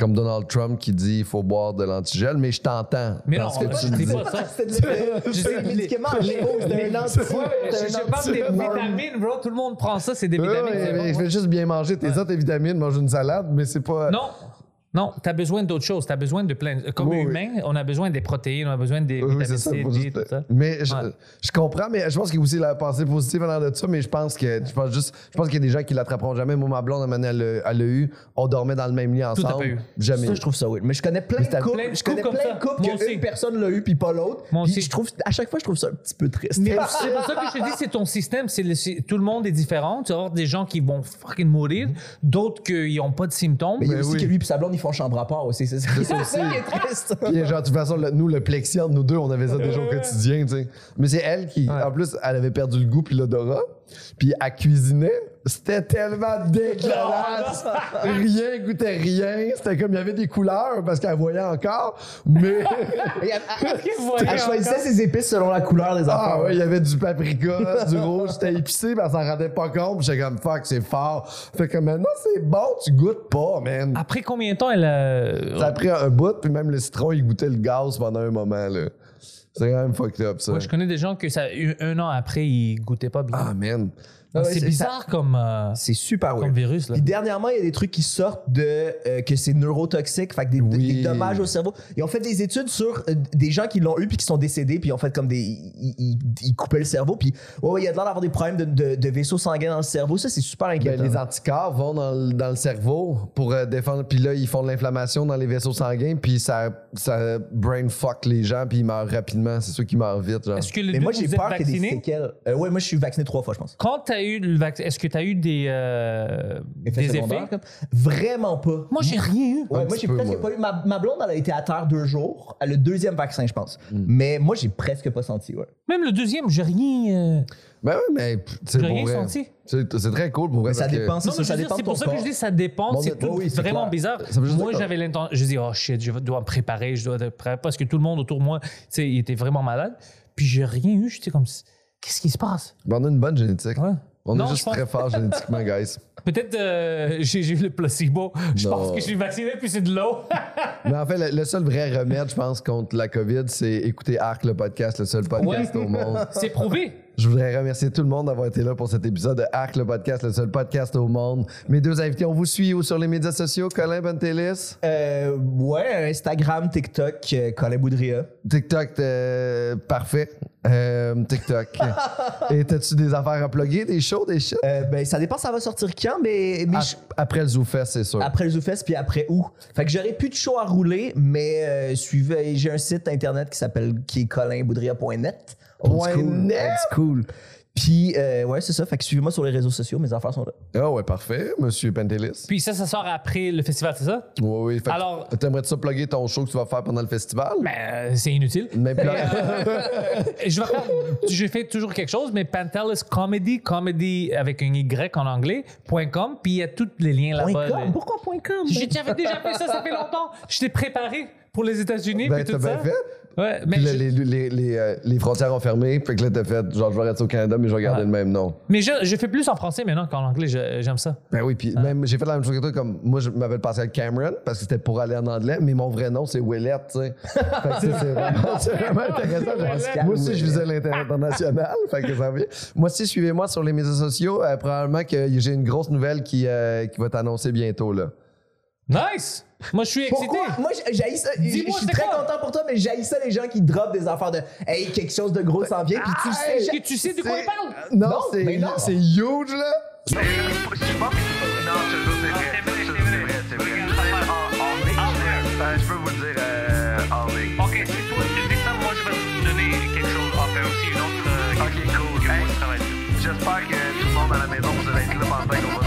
comme Donald Trump qui dit il faut boire de l'antigel, mais je t'entends. Mais dans non, ce que tu dis pas ça. C'est le- Je c'est sais, un les- médicament à les- cause d'un les- anti- Ouais, je, parle des vitamines, bro. Tout le monde prend ça, c'est des vitamines. je vais juste bien manger tes autres tes vitamines, manger une salade, mais c'est pas. Non, non, tu as besoin d'autres choses. Tu as besoin de plein. Comme Oui, oui. humain, on a besoin des protéines, on a besoin des Oui, vitamines c'est ça. C, D, tout ça. Mais je, Ouais. je comprends, mais je pense qu'il y a aussi la pensée positive en l'air de ça, mais je pense que je pense juste je pense qu'il y a des gens qui l'attraperont jamais. Moi, ma blonde, elle l'a- eu. On dormait dans le même lit Tout à ensemble. eu. Jamais. Ça, je trouve ça weird. Mais je connais plein de couples, plein de je connais couples plein de couples que aussi. une personne l'a eu puis pas l'autre. Moi Puis aussi. je trouve, à chaque fois, je trouve ça un petit peu triste. Mais c'est pour ça que je te dis, c'est ton système. C'est le- c'est- tout le monde est différent. Tu vas avoir des gens qui vont fucking mourir, d'autres qui n'ont pas de symptômes. Mais il y a Ben aussi que lui et sa blonde, font chambre à part aussi. C'est ça, qui est triste. Puis, genre, de toute façon, le- nous, le plexi entre nous deux, on avait ça déjà au quotidien, tu sais. Mais c'est elle qui, en plus, elle avait perdu le goût puis l'odorat. Puis elle cuisinait. C'était tellement dégueulasse. rien goûtait rien. C'était comme il y avait des couleurs parce qu'elle voyait encore. Mais. Elle, elle- voyait elle choisissait ses épices selon la couleur des Ah affaires. ouais, il y avait du paprika, du rouge, c'était épicé, mais elle s'en rendait pas compte. Puis J'étais comme fuck, c'est fort. Fait que maintenant, c'est bon, tu goûtes pas, man. Après combien de temps elle a. Ça a pris un bout, puis même le citron, il goûtait le gaz pendant un moment, là. C'est quand même fucked up, ça. Moi, je connais des gens que ça un an après, ils goûtaient pas bien. Ah, man. Ah ouais, c'est bizarre comme, euh, C'est super comme weird. virus. Là. Puis dernièrement, il y a des trucs qui sortent de euh, que c'est neurotoxique, fait que des, Oui. des dommages au cerveau. Ils ont fait des études sur euh, des gens qui l'ont eu puis qui sont décédés, puis ils ont fait comme des ils, ils- ils coupaient le cerveau, puis ouais, ouais, il y a de l'air d'avoir des problèmes de, de- de vaisseaux sanguins dans le cerveau. Ça, c'est super Ben, inquiétant. les anticorps vont dans, le- dans le cerveau pour euh, défendre. Puis là, ils font de l'inflammation dans les vaisseaux sanguins, puis ça, ça brain fuck les gens, puis ils meurent rapidement. C'est ceux qui meurent vite, genre. Est-ce que les Mais deux, moi, j'ai peur qu'il y ait des vaccinés? séquelles. Euh, ouais, moi, je suis vacciné trois fois, je pense. Quand as eu le vaccin, est-ce que tu as eu des, euh, Effets des secondaires, effets? comme- Vraiment pas. Moi, j'ai rien eu. Ouais, moi, j'ai peu, presque moi. pas eu. Ma, ma blonde, elle a été à terre deux jours. Elle a le deuxième vaccin, je pense. Hmm. Mais moi, j'ai presque pas senti, ouais. Même le deuxième, j'ai rien, euh, Ben oui, mais c'est rien vrai. senti. C'est très cool pour vrai. Mais ça que- dépend, c'est ça, dépend c'est pour ça que je dis ça dépend. Bon, c'est tout oui, vraiment clair. bizarre. Moi, j'avais l'intention. Je dis, oh shit, je dois me préparer, je dois être prêt. Parce que tout le monde autour de moi, tu sais, il était vraiment malade. Puis j'ai rien eu. J'étais comme, qu'est-ce qui se passe? Ben, on a une bonne génétique. Ouais. On Non, est juste pense- très fort génétiquement, guys. Peut-être euh, j'ai j'ai eu le placebo. Je Non. pense que je suis vacciné, puis c'est de l'eau. Mais en fait, le, le seul vrai remède, je pense, contre la COVID, c'est écouter Arc, le podcast, le seul podcast Ouais. au monde. c'est prouvé. Je voudrais remercier tout le monde d'avoir été là pour cet épisode de Arc, le podcast, le seul podcast au monde. Mes deux invités, on vous suit où? Sur les médias sociaux? Colin Bentelis, Euh, ouais, Instagram, TikTok, euh, Colin Boudria. TikTok, euh, parfait. Euh, TikTok. Et t'as-tu des affaires à plugger, des shows, des shit? Euh, ben, ça dépend, ça va sortir quand, mais, mais Ap- je- Après le ZooFest, c'est sûr. après le ZooFest, puis après où? Fait que j'aurais plus de show à rouler, mais euh, suivez, j'ai un site internet qui s'appelle qui est colinboudria.net. Old Point school, net? old school. Puis, euh, ouais, c'est ça. Fait que suivez-moi sur les réseaux sociaux, mes affaires sont là. Ah ouais, parfait, monsieur Pentelis. Puis ça, ça sort après le festival, c'est ça? Oui, oui. Fait que Alors- T'aimerais-tu ça plugger ton show que tu vas faire pendant le festival? Ben, euh, c'est inutile. Mais plug- je vais faire, je fais toujours quelque chose, mais Pantelis Comedy, comedy avec un Y en anglais, .com, puis il y a tous les liens Point là-bas. com? là. Pourquoi point .com? J'ai déjà déjà fait ça, ça fait longtemps. Je t'ai préparé pour les États-Unis, Ben, puis tout bien fait. Ouais, mais, Puis là, je, les, les, les, euh, les frontières ont fermé. Fait que là, t'as fait, genre, je vais rester au Canada, mais je vais garder Ouais. le même nom. mais je, je fais plus en français maintenant qu'en anglais. J'aime ça. Ben oui, puis même, j'ai fait la même chose que toi. Comme moi, je m'appelle Pascal Cameron parce que c'était pour aller en anglais, mais mon vrai nom, c'est Willette, tu sais. C'est vraiment, intéressant. Pascal moi aussi, je visais l'intérêt international. fait que ça. Moi aussi, suivez-moi sur les médias sociaux. Euh, probablement que j'ai une grosse nouvelle qui, euh, qui va t'annoncer bientôt, là. Nice! Moi, je suis excité. Pourquoi? Moi, j'haïs ça. Je Dis-moi, suis très quoi? content pour toi, mais j'haïs ça les gens qui drop des affaires de Hey, quelque chose de gros s'en vient, puis tu sais. Est-ce que tu sais de quoi parle? Non, Non, c'est, huge, là. Je pense que c'est pas. Non, je te jure, c'est vrai. C'est vrai, c'est vrai. En- en ligne, euh, Je peux vous le dire euh, en ligne. Ok, si toi tu dis ça, moi je vais te donner quelque chose en faire aussi, une autre. euh, Ok, cool. que Hey, moi, ça va être- J'espère que tout le monde à la maison, vous allez être là pendant qu'on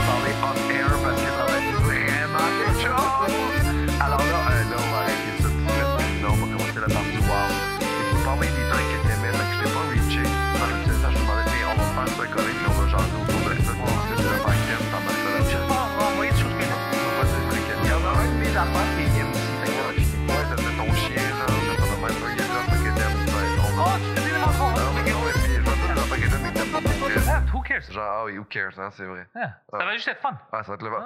genre, ah oui, who cares, hein, c'est vrai. Ah, Ah. Ça va juste être fun. Ah, ça va être le fun.